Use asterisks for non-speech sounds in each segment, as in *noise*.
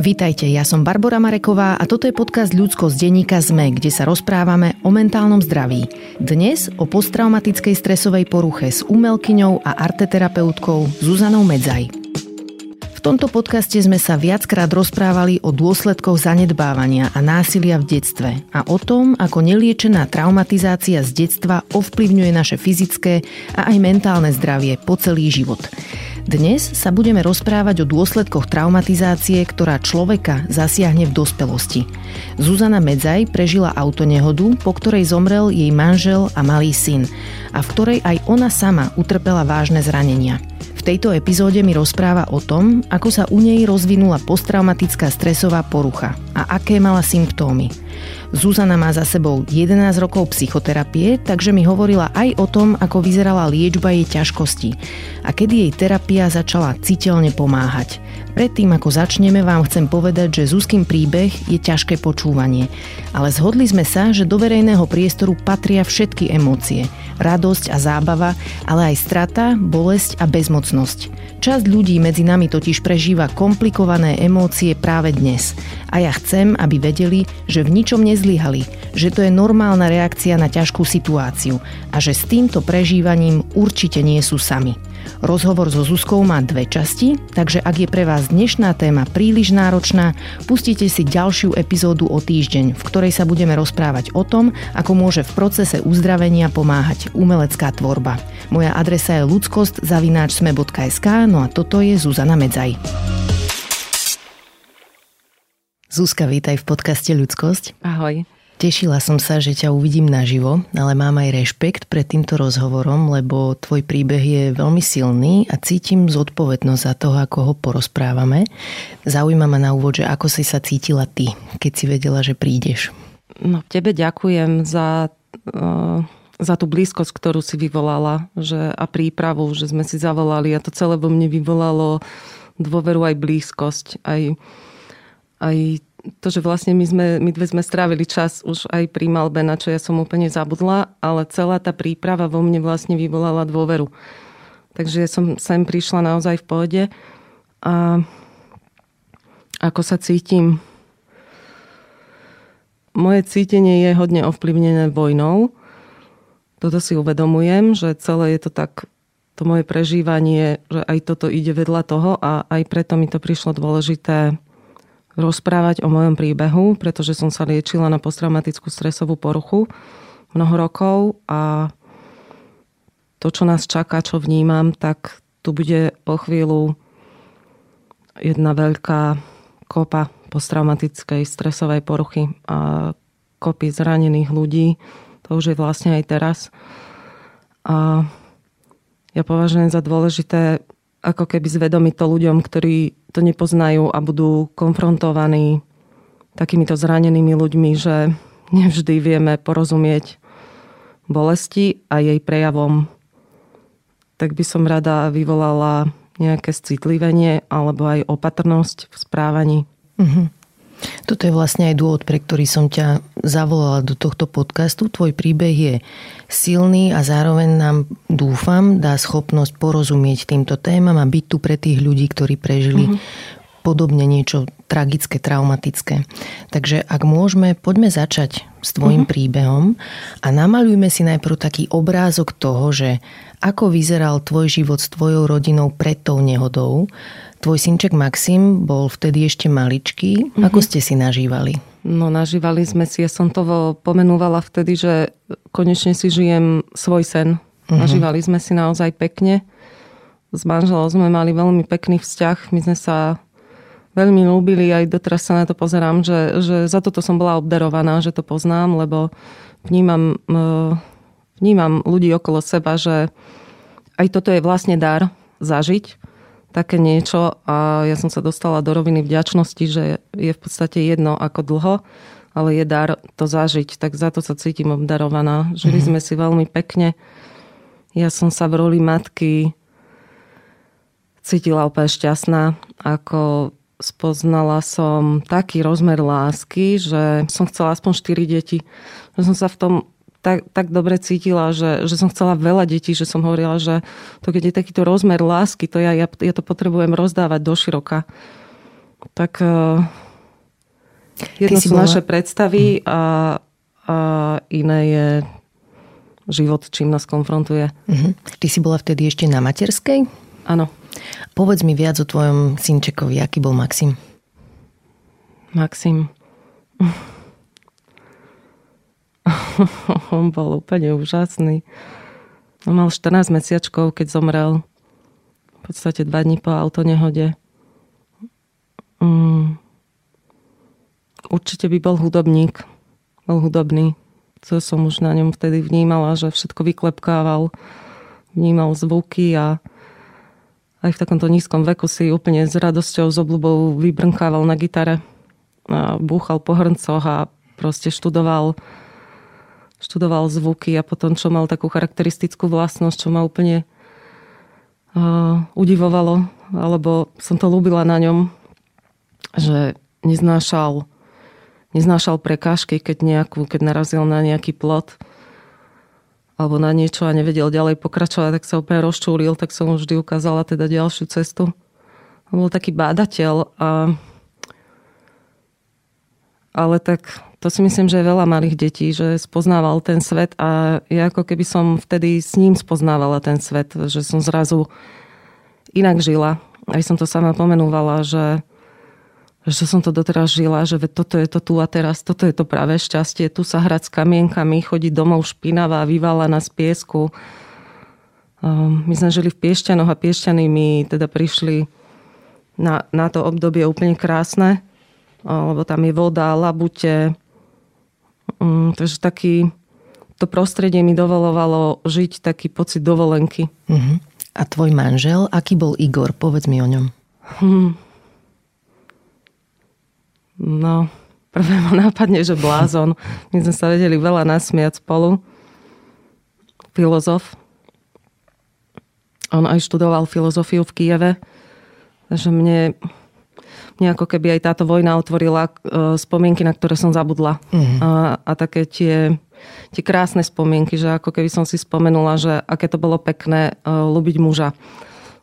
Vítajte, ja som Barbara Mareková a toto je podcast Ľudsko z denníka ZME, kde sa rozprávame o mentálnom zdraví. Dnes o posttraumatickej stresovej poruche s umelkyňou a arteterapeutkou Zuzanou Medzaj. V tomto podcaste sme sa viackrát rozprávali o dôsledkoch zanedbávania a násilia v detstve a o tom, ako neliečená traumatizácia z detstva ovplyvňuje naše fyzické a aj mentálne zdravie po celý život. Dnes sa budeme rozprávať o dôsledkoch traumatizácie, ktorá človeka zasiahne v dospelosti. Zuzana Medzaj prežila autonehodu, po ktorej zomrel jej manžel a malý syn a v ktorej aj ona sama utrpela vážne zranenia. V tejto epizóde mi rozpráva o tom, ako sa u nej rozvinula posttraumatická stresová porucha a aké mala symptómy. Zuzana má za sebou 11 rokov psychoterapie, takže mi hovorila aj o tom, ako vyzerala liečba jej ťažkosti a kedy jej terapia začala citeľne pomáhať. Predtým, ako začneme, vám chcem povedať, že Zuzkin príbeh je ťažké počúvanie, ale zhodli sme sa, že do verejného priestoru patria všetky emócie, radosť a zábava, ale aj strata, bolesť a bezmocnosť. Časť ľudí medzi nami totiž prežíva komplikované emócie práve dnes a ja chcem, aby vedeli, že v ničom nezlyhali, že to je normálna reakcia na ťažkú situáciu a že s týmto prežívaním určite nie sú sami. Rozhovor so Zuzkou má dve časti, takže ak je pre vás dnešná téma príliš náročná, pustite si ďalšiu epizódu o týždeň, v ktorej sa budeme rozprávať o tom, ako môže v procese uzdravenia pomáhať umelecká tvorba. Moja adresa je ludskost.sme.sk, no a toto je Zuzana Medzaj. Zuzka, vítaj v podcaste Ľudskosť. Ahoj. Tešila som sa, že ťa uvidím naživo, ale mám aj rešpekt pred týmto rozhovorom, lebo tvoj príbeh je veľmi silný a cítim zodpovednosť za toho, ako ho porozprávame. Zaujíma ma na úvod, že ako si sa cítila ty, keď si vedela, že prídeš. No, tebe ďakujem za, uh, za tú blízkosť, ktorú si vyvolala že, a prípravu, že sme si zavolali a to celé vo mne vyvolalo dôveru aj blízkosť, aj, aj to, že vlastne my, sme, my dve sme strávili čas už aj pri malbe, na čo ja som úplne zabudla, ale celá tá príprava vo mne vlastne vyvolala dôveru. Takže som sem prišla naozaj v pohode. A ako sa cítim? Moje cítenie je hodne ovplyvnené vojnou. Toto si uvedomujem, že celé je to tak, to moje prežívanie, že aj toto ide vedľa toho a aj preto mi to prišlo dôležité rozprávať o mojom príbehu, pretože som sa liečila na posttraumatickú stresovú poruchu mnoho rokov a to, čo nás čaká, čo vnímam, tak tu bude o chvíľu jedna veľká kopa posttraumatickej stresovej poruchy a kopy zranených ľudí. To už je vlastne aj teraz. A ja považujem za dôležité ako keby zvedomiť to ľuďom, ktorí to nepoznajú a budú konfrontovaní takýmito zranenými ľuďmi, že nevždy vieme porozumieť bolesti a jej prejavom. Tak by som rada vyvolala nejaké citlivenie alebo aj opatrnosť v správaní. Mm-hmm. Toto je vlastne aj dôvod, pre ktorý som ťa zavolala do tohto podcastu. Tvoj príbeh je silný a zároveň nám, dúfam, dá schopnosť porozumieť týmto témam a byť tu pre tých ľudí, ktorí prežili uh-huh. podobne niečo tragické, traumatické. Takže ak môžeme, poďme začať s tvojim uh-huh. príbehom a namalujme si najprv taký obrázok toho, že ako vyzeral tvoj život s tvojou rodinou pred tou nehodou, Tvoj synček Maxim bol vtedy ešte maličký. Mm-hmm. Ako ste si nažívali? No nažívali sme si, ja som to pomenúvala vtedy, že konečne si žijem svoj sen. Mm-hmm. Nažívali sme si naozaj pekne. S manželom sme mali veľmi pekný vzťah. My sme sa veľmi ľúbili, aj doteraz sa na to pozerám, že, že za toto som bola obdarovaná, že to poznám, lebo vnímam, e, vnímam ľudí okolo seba, že aj toto je vlastne dar zažiť také niečo a ja som sa dostala do roviny vďačnosti, že je v podstate jedno ako dlho, ale je dar to zažiť, tak za to sa cítim obdarovaná. Žili mm-hmm. sme si veľmi pekne. Ja som sa v roli matky cítila úplne šťastná, ako spoznala som taký rozmer lásky, že som chcela aspoň 4 deti. Že som sa v tom tak, tak dobre cítila, že, že som chcela veľa detí, že som hovorila, že to keď je takýto rozmer lásky, to ja, ja, ja to potrebujem rozdávať do široka. Tak uh, jedno sú bola... naše predstavy a, a iné je život, čím nás konfrontuje. Uh-huh. Ty si bola vtedy ešte na materskej? Áno. Povedz mi viac o tvojom synčekovi. Aký bol Maxim? Maxim. *laughs* On bol úplne úžasný. On mal 14 mesiačkov, keď zomrel. V podstate dva dní po autonehode. Mm. Určite by bol hudobník. Bol hudobný. To som už na ňom vtedy vnímala, že všetko vyklepkával. Vnímal zvuky a aj v takomto nízkom veku si úplne s radosťou, s obľubou vybrnkával na gitare. A búchal po hrncoch a proste študoval študoval zvuky a potom, čo mal takú charakteristickú vlastnosť, čo ma úplne uh, udivovalo, alebo som to ľúbila na ňom, že neznášal, neznášal prekážky, keď, nejakú, keď narazil na nejaký plot alebo na niečo a nevedel ďalej pokračovať, tak sa úplne rozčúlil, tak som mu vždy ukázala teda ďalšiu cestu. On bol taký bádateľ a ale tak to si myslím, že je veľa malých detí, že spoznával ten svet a ja ako keby som vtedy s ním spoznávala ten svet, že som zrazu inak žila. Aj som to sama pomenúvala, že, že som to doteraz žila, že toto je to tu a teraz, toto je to práve šťastie, tu sa hrať s kamienkami, chodiť domov špinavá, vyvalaná z piesku. Ehm, my sme žili v Piešťanoch a Piešťany mi teda prišli na, na to obdobie úplne krásne, lebo tam je voda, labute, Um, takže taký, to prostredie mi dovolovalo žiť taký pocit dovolenky. Uh-huh. A tvoj manžel, aký bol Igor? Povedz mi o ňom. Hmm. No, prvé ma nápadne, že blázon. My sme sa vedeli veľa nasmiať spolu. Filozof. On aj študoval filozofiu v Kieve. Takže mne mne ako keby aj táto vojna otvorila e, spomienky, na ktoré som zabudla. Mm. A, a také tie, tie krásne spomienky, že ako keby som si spomenula, že aké to bolo pekné uh, ľúbiť muža.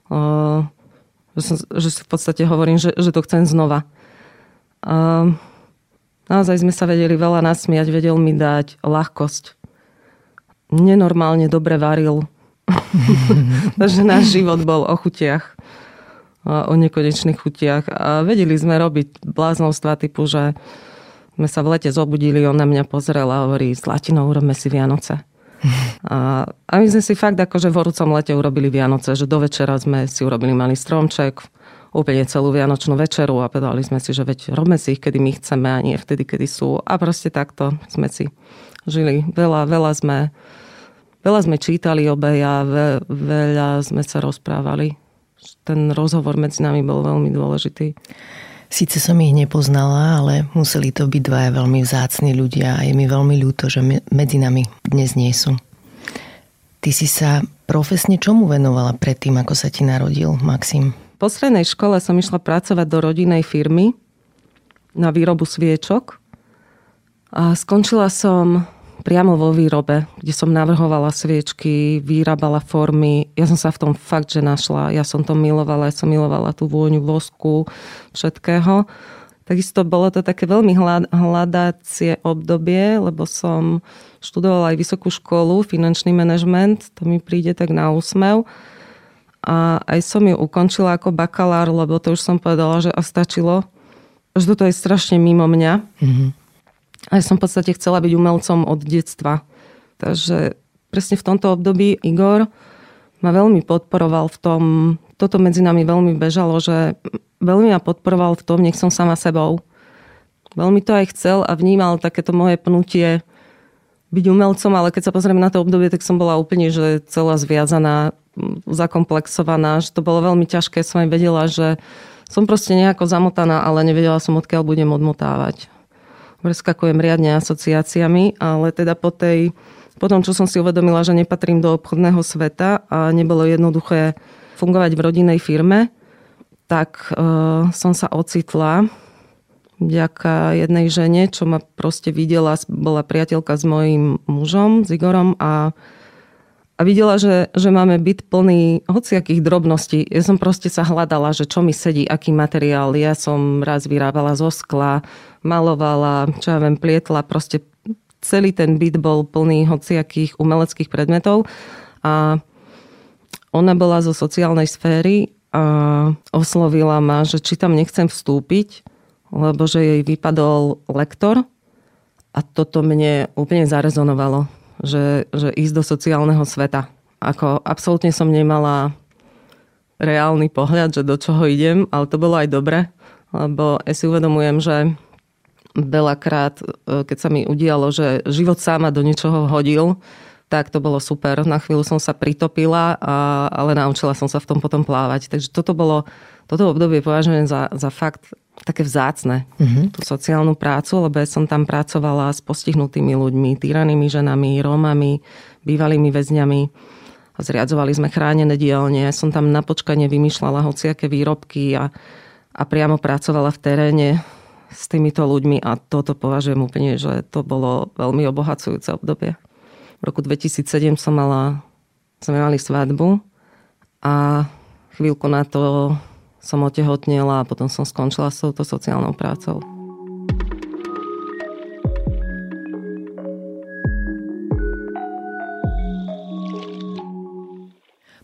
Uh, že, som, že si v podstate hovorím, že, že to chcem znova. Uh, naozaj sme sa vedeli veľa nasmiať, vedel mi dať ľahkosť. Nenormálne dobre varil. *laughs* *laughs* Takže náš život bol o chutiach o nekonečných chutiach. A vedeli sme robiť bláznovstva typu, že sme sa v lete zobudili, on na mňa pozrel a hovorí, Zlatinou, urobme si Vianoce. A, a my sme si fakt akože v horúcom lete urobili Vianoce, že do večera sme si urobili malý stromček, úplne celú Vianočnú večeru a povedali sme si, že veď robme si ich, kedy my chceme a nie vtedy, kedy sú. A proste takto sme si žili. Veľa, veľa sme, veľa sme čítali obe a ve, veľa sme sa rozprávali ten rozhovor medzi nami bol veľmi dôležitý. Sice som ich nepoznala, ale museli to byť dvaja veľmi vzácni ľudia a je mi veľmi ľúto, že medzi nami dnes nie sú. Ty si sa profesne čomu venovala predtým, ako sa ti narodil, Maxim? V poslednej škole som išla pracovať do rodinnej firmy na výrobu sviečok a skončila som priamo vo výrobe, kde som navrhovala sviečky, vyrábala formy. Ja som sa v tom fakt, že našla. Ja som to milovala, ja som milovala tú vôňu vosku, všetkého. Takisto bolo to také veľmi hľadacie obdobie, lebo som študovala aj vysokú školu, finančný manažment, to mi príde tak na úsmev. A aj som ju ukončila ako bakalár, lebo to už som povedala, že a stačilo. Že toto je strašne mimo mňa. Mm-hmm. A ja som v podstate chcela byť umelcom od detstva. Takže presne v tomto období Igor ma veľmi podporoval v tom, toto medzi nami veľmi bežalo, že veľmi ma podporoval v tom, nech som sama sebou. Veľmi to aj chcel a vnímal takéto moje pnutie byť umelcom, ale keď sa pozrieme na to obdobie, tak som bola úplne že celá zviazaná, zakomplexovaná, že to bolo veľmi ťažké. Som aj vedela, že som proste nejako zamotaná, ale nevedela som, odkiaľ budem odmotávať preskakujem riadne asociáciami, ale teda po tej, po tom, čo som si uvedomila, že nepatrím do obchodného sveta a nebolo jednoduché fungovať v rodinnej firme, tak uh, som sa ocitla vďaka jednej žene, čo ma proste videla, bola priateľka s mojím mužom, s Igorom a, a videla, že, že máme byt plný hociakých drobností. Ja som proste sa hľadala, že čo mi sedí, aký materiál. Ja som raz vyrábala zo skla, malovala, čo ja viem, plietla. Proste celý ten byt bol plný hociakých umeleckých predmetov. A ona bola zo sociálnej sféry a oslovila ma, že či tam nechcem vstúpiť, lebo že jej vypadol lektor a toto mne úplne zarezonovalo, že, že ísť do sociálneho sveta. Ako absolútne som nemala reálny pohľad, že do čoho idem, ale to bolo aj dobre, lebo ja si uvedomujem, že veľakrát, e, keď sa mi udialo, že život sám ma do niečoho hodil, tak to bolo super. Na chvíľu som sa pritopila, a, ale naučila som sa v tom potom plávať. Takže toto bolo, toto obdobie považujem za, za fakt také vzácne, uh-huh. tú sociálnu prácu, lebo ja som tam pracovala s postihnutými ľuďmi, týranými ženami, rómami, bývalými väzňami. Zriadzovali sme chránené dielne. Ja som tam na počkanie vymýšľala hociaké výrobky a, a priamo pracovala v teréne s týmito ľuďmi a toto považujem úplne, že to bolo veľmi obohacujúce obdobie. V roku 2007 som mala, sme mali svadbu a chvíľku na to som otehotnila a potom som skončila s touto sociálnou prácou.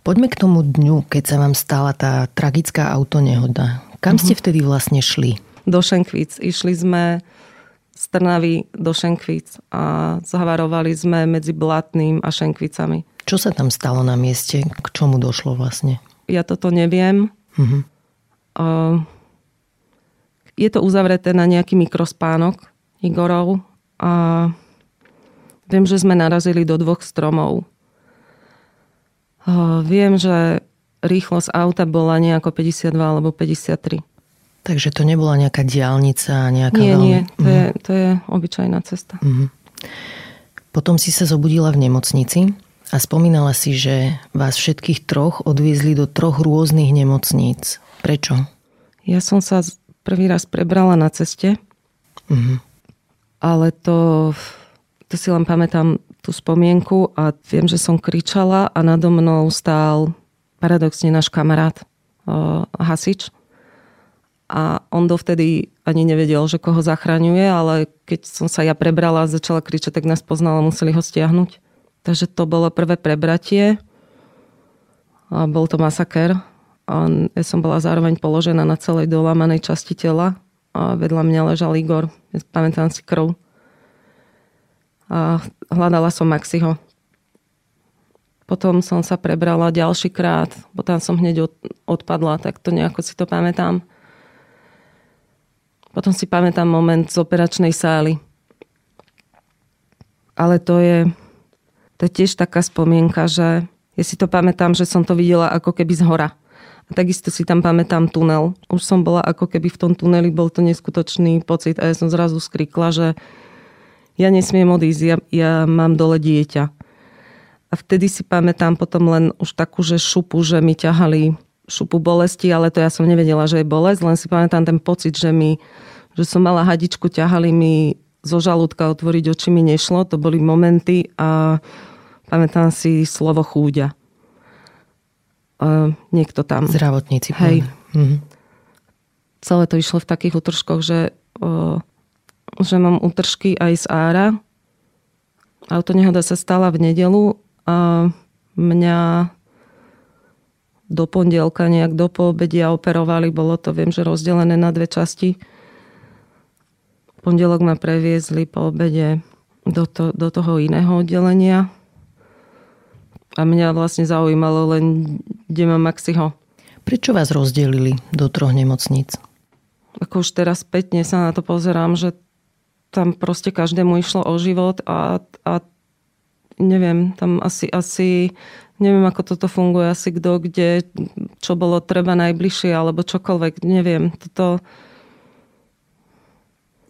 Poďme k tomu dňu, keď sa vám stala tá tragická autonehoda. Kam ste mhm. vtedy vlastne šli? Do Šenkvíc. Išli sme z Trnavy do Šenkvic a zavarovali sme medzi Blatným a Šenkvicami. Čo sa tam stalo na mieste? K čomu došlo vlastne? Ja toto neviem. Uh-huh. Je to uzavreté na nejaký mikrospánok Igorov a viem, že sme narazili do dvoch stromov. Viem, že rýchlosť auta bola nejako 52 alebo 53. Takže to nebola nejaká diálnica? Nejaká nie, veľmi... nie. To, mm. je, to je obyčajná cesta. Mm. Potom si sa zobudila v nemocnici a spomínala si, že vás všetkých troch odviezli do troch rôznych nemocníc. Prečo? Ja som sa prvý raz prebrala na ceste, mm. ale to, to si len pamätám tú spomienku a viem, že som kričala a nado mnou stál paradoxne náš kamarát, hasič a on dovtedy ani nevedel, že koho zachraňuje, ale keď som sa ja prebrala a začala kričať, tak nás poznala museli ho stiahnuť. Takže to bolo prvé prebratie a bol to masaker. A ja som bola zároveň položená na celej dolamanej časti tela a vedľa mňa ležal Igor. Ja pamätám si krv. A hľadala som Maxiho. Potom som sa prebrala ďalší krát, potom som hneď odpadla, tak to nejako si to pamätám. Potom si pamätám moment z operačnej sály. Ale to je, to je tiež taká spomienka, že ja si to pamätám, že som to videla ako keby z hora. A takisto si tam pamätám tunel. Už som bola ako keby v tom tuneli, bol to neskutočný pocit a ja som zrazu skrikla, že ja nesmiem odísť, ja, ja mám dole dieťa. A vtedy si pamätám potom len už takú, že šupu, že mi ťahali šupu bolesti, ale to ja som nevedela, že je bolesť, len si pamätám ten pocit, že mi, že som mala hadičku, ťahali mi zo žalúdka otvoriť oči mi nešlo, to boli momenty a pamätám si slovo chúďa. Uh, niekto tam. Zdravotníci. Hej. Mm-hmm. Celé to išlo v takých utržkoch, že, uh, že mám utržky aj z ára. Autonehoda sa stala v nedelu a mňa do pondelka nejak do poobedia operovali. Bolo to, viem, že rozdelené na dve časti. Pondelok ma previezli po obede do, to, do toho iného oddelenia. A mňa vlastne zaujímalo len, kde mám Maxiho. Prečo vás rozdelili do troch nemocníc? Ako už teraz spätne sa na to pozerám, že tam proste každému išlo o život a, a neviem, tam asi, asi neviem, ako toto funguje, asi kto, kde, čo bolo treba najbližšie, alebo čokoľvek, neviem. Toto,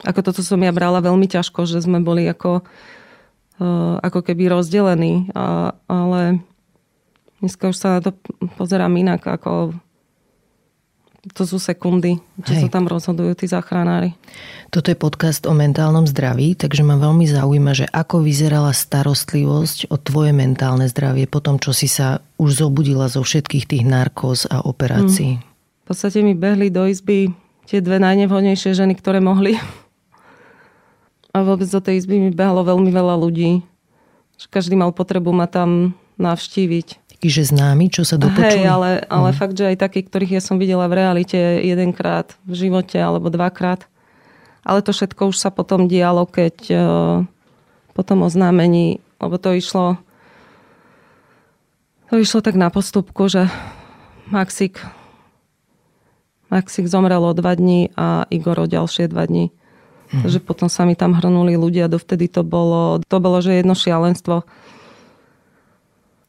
ako toto som ja brala veľmi ťažko, že sme boli ako, uh, ako keby rozdelení, a, ale dneska už sa na to pozerám inak, ako to sú sekundy, čo sa tam rozhodujú tí záchranári. Toto je podcast o mentálnom zdraví, takže ma veľmi zaujíma, že ako vyzerala starostlivosť o tvoje mentálne zdravie po tom, čo si sa už zobudila zo všetkých tých narkóz a operácií. Hmm. V podstate mi behli do izby tie dve najnevhodnejšie ženy, ktoré mohli. A vôbec do tej izby mi behlo veľmi veľa ľudí. Každý mal potrebu ma tam navštíviť že známy, čo sa dopočuli? Hej, ale, ale mm. fakt, že aj takí, ktorých ja som videla v realite jedenkrát v živote alebo dvakrát. Ale to všetko už sa potom dialo, keď uh, potom oznámení, lebo to išlo to išlo tak na postupku, že Maxik Maxik zomrel o dva dní a Igor o ďalšie dva dní. Mm. Takže potom sa mi tam hrnuli ľudia, dovtedy to bolo, to bolo, že jedno šialenstvo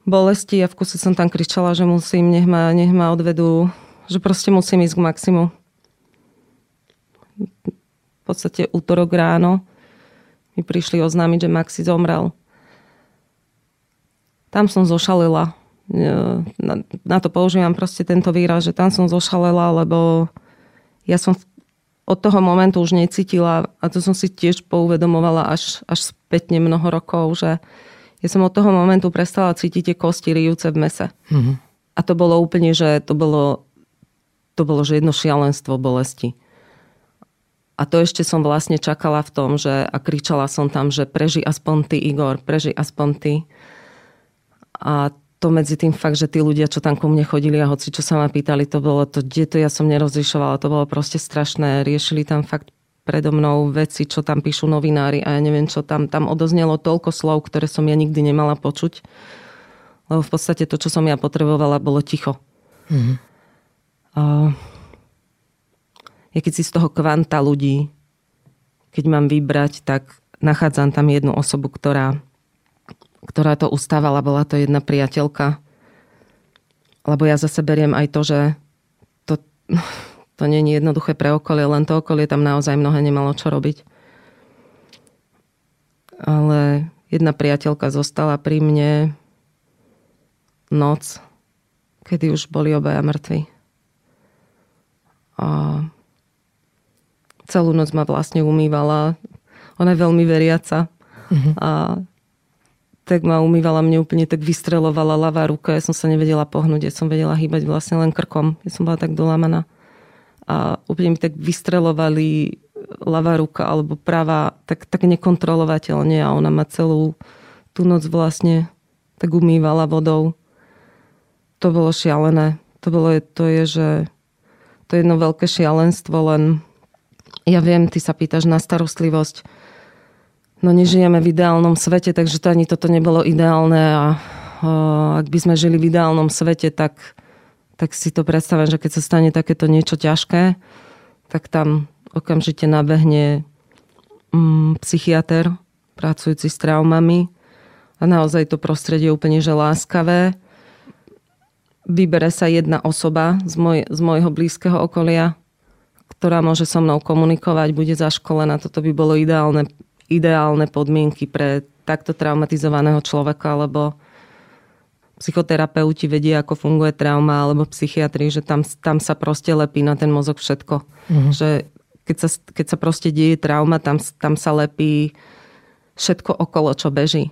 bolesti a v kuse som tam kričala, že musím, nech ma, nech ma odvedú, že proste musím ísť k maximu. V podstate útorok ráno mi prišli oznámiť, že Maxi zomrel. Tam som zošalila. Na, na to používam proste tento výraz, že tam som zošalela, lebo ja som od toho momentu už necítila a to som si tiež pouvedomovala až, až spätne mnoho rokov, že ja som od toho momentu prestala cítiť tie kosti rijúce v mese. Mm-hmm. A to bolo úplne, že to bolo, to bolo že jedno šialenstvo bolesti. A to ešte som vlastne čakala v tom, že a kričala som tam, že preži aspoň ty, Igor, preži aspoň ty. A to medzi tým fakt, že tí ľudia, čo tam ku mne chodili a hoci čo sa ma pýtali, to bolo to, kde to ja som nerozlišovala, to bolo proste strašné. Riešili tam fakt predo mnou veci, čo tam píšu novinári a ja neviem čo tam. Tam odoznelo toľko slov, ktoré som ja nikdy nemala počuť. Lebo v podstate to, čo som ja potrebovala, bolo ticho. Mm-hmm. A ja keď si z toho kvanta ľudí, keď mám vybrať, tak nachádzam tam jednu osobu, ktorá, ktorá to ustávala. Bola to jedna priateľka. Lebo ja zase beriem aj to, že to, to nie je jednoduché pre okolie, len to okolie tam naozaj mnohé nemalo čo robiť. Ale jedna priateľka zostala pri mne noc, kedy už boli obaja mŕtvi. A celú noc ma vlastne umývala. Ona je veľmi veriaca. Mm-hmm. A tak ma umývala, mne úplne tak vystrelovala ľavá ruka. Ja som sa nevedela pohnúť, ja som vedela hýbať vlastne len krkom. Ja som bola tak dolámaná a úplne mi tak vystrelovali ľavá ruka alebo pravá tak, tak nekontrolovateľne a ona ma celú tú noc vlastne tak umývala vodou. To bolo šialené. To, bolo, to je, že to je jedno veľké šialenstvo, len ja viem, ty sa pýtaš na starostlivosť. No nežijeme v ideálnom svete, takže to ani toto nebolo ideálne a ak by sme žili v ideálnom svete, tak tak si to predstavujem, že keď sa stane takéto niečo ťažké, tak tam okamžite nabehne mm, psychiatr, pracujúci s traumami a naozaj to prostredie je úplne že láskavé. Vybere sa jedna osoba z, moj, z môjho blízkeho okolia, ktorá môže so mnou komunikovať, bude zaškolená. Toto by bolo ideálne, ideálne podmienky pre takto traumatizovaného človeka, lebo psychoterapeuti vedia, ako funguje trauma, alebo psychiatri, že tam, tam sa proste lepí na ten mozog všetko. Mm-hmm. Že keď sa, keď sa proste deje trauma, tam, tam sa lepí všetko okolo, čo beží.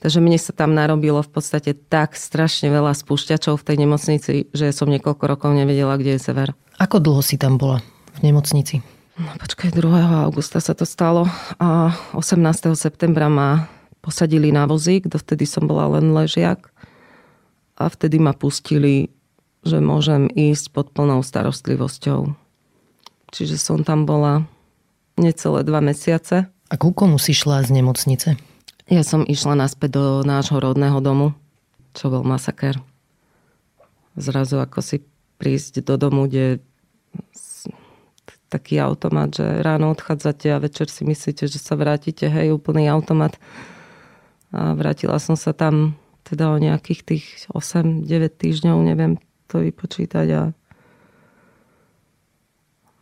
Takže mne sa tam narobilo v podstate tak strašne veľa spúšťačov v tej nemocnici, že som niekoľko rokov nevedela, kde je sever. Ako dlho si tam bola v nemocnici? No počkaj, 2. augusta sa to stalo a 18. septembra ma posadili na vozík, dovtedy som bola len ležiak a vtedy ma pustili, že môžem ísť pod plnou starostlivosťou. Čiže som tam bola necelé dva mesiace. A ku komu si šla z nemocnice? Ja som išla naspäť do nášho rodného domu, čo bol masaker. Zrazu ako si prísť do domu, kde taký automat, že ráno odchádzate a večer si myslíte, že sa vrátite, hej, úplný automat. A vrátila som sa tam teda o nejakých tých 8-9 týždňov, neviem to vypočítať a,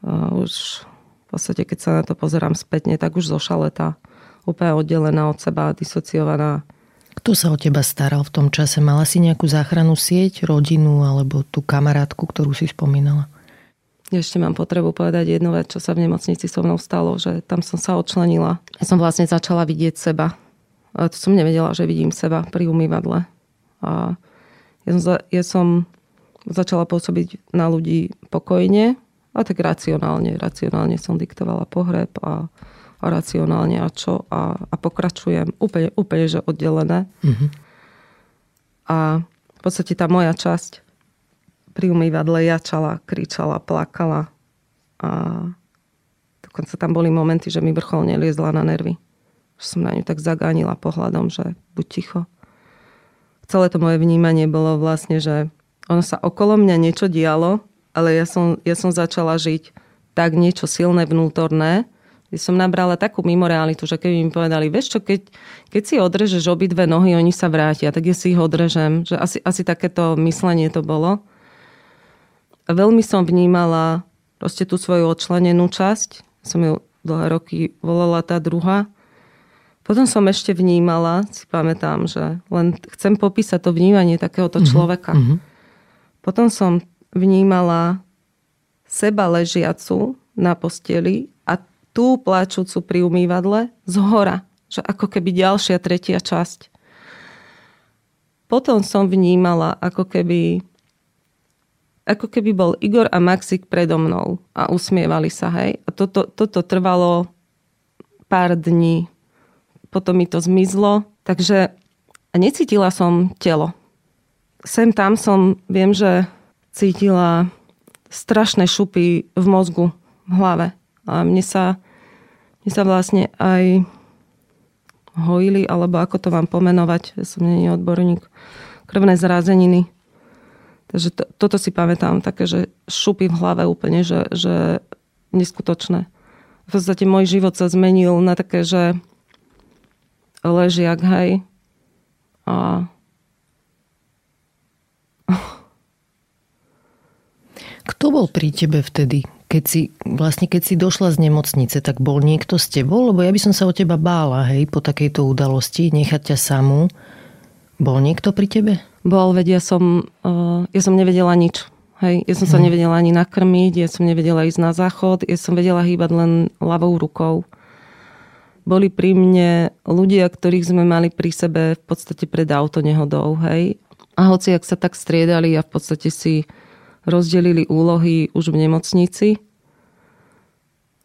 a už v podstate, keď sa na to pozerám spätne, tak už zošaletá, úplne oddelená od seba, disociovaná. Kto sa o teba staral v tom čase? Mala si nejakú záchranu sieť, rodinu alebo tú kamarátku, ktorú si spomínala? ešte mám potrebu povedať jednu vec, čo sa v nemocnici so mnou stalo, že tam som sa odčlenila. Ja som vlastne začala vidieť seba. To som nevedela, že vidím seba pri umývadle. A ja som, ja som začala pôsobiť na ľudí pokojne a tak racionálne. Racionálne som diktovala pohreb a, a racionálne a čo a, a pokračujem úplne, úplne že oddelené. Mm-hmm. A v podstate tá moja časť pri umývadle jačala, kričala, plakala. A dokonca tam boli momenty, že mi vrcholne liezla na nervy. Som na ňu tak zagánila pohľadom, že buď ticho. Celé to moje vnímanie bolo vlastne, že ono sa okolo mňa niečo dialo, ale ja som, ja som začala žiť tak niečo silné vnútorné, ja som nabrala takú mimorealitu, že keby mi povedali, vieš čo, keď, keď si odrežeš obidve nohy, oni sa vrátia, tak ja si ich odrežem. Že asi, asi takéto myslenie to bolo veľmi som vnímala proste tú svoju odčlenenú časť. Som ju dlhé roky volala tá druhá. Potom som ešte vnímala, si pamätám, že len chcem popísať to vnímanie takéhoto mm-hmm. človeka. Mm-hmm. Potom som vnímala seba ležiacu na posteli a tú plačúcu pri umývadle z hora. Že ako keby ďalšia, tretia časť. Potom som vnímala ako keby ako keby bol Igor a Maxik predo mnou a usmievali sa, hej. A toto, toto trvalo pár dní. Potom mi to zmizlo. Takže necítila som telo. Sem tam som, viem, že cítila strašné šupy v mozgu, v hlave. A mne sa, mne sa vlastne aj hojili, alebo ako to mám pomenovať, ja som nie odborník, krvné zrázeniny Takže to, toto si pamätám, také, že šupy v hlave úplne, že, že neskutočné. V podstate môj život sa zmenil na také, že ležiak, hej. A Kto bol pri tebe vtedy? Keď si, vlastne keď si došla z nemocnice, tak bol niekto s tebou? Lebo ja by som sa o teba bála, hej, po takejto udalosti, nechať ťa samú. Bol niekto pri tebe? bol, veď ja som, uh, ja som nevedela nič. Hej, ja som sa mhm. nevedela ani nakrmiť, ja som nevedela ísť na záchod, ja som vedela hýbať len ľavou rukou. Boli pri mne ľudia, ktorých sme mali pri sebe v podstate pred autonehodou, hej. A hoci ak sa tak striedali a v podstate si rozdelili úlohy už v nemocnici,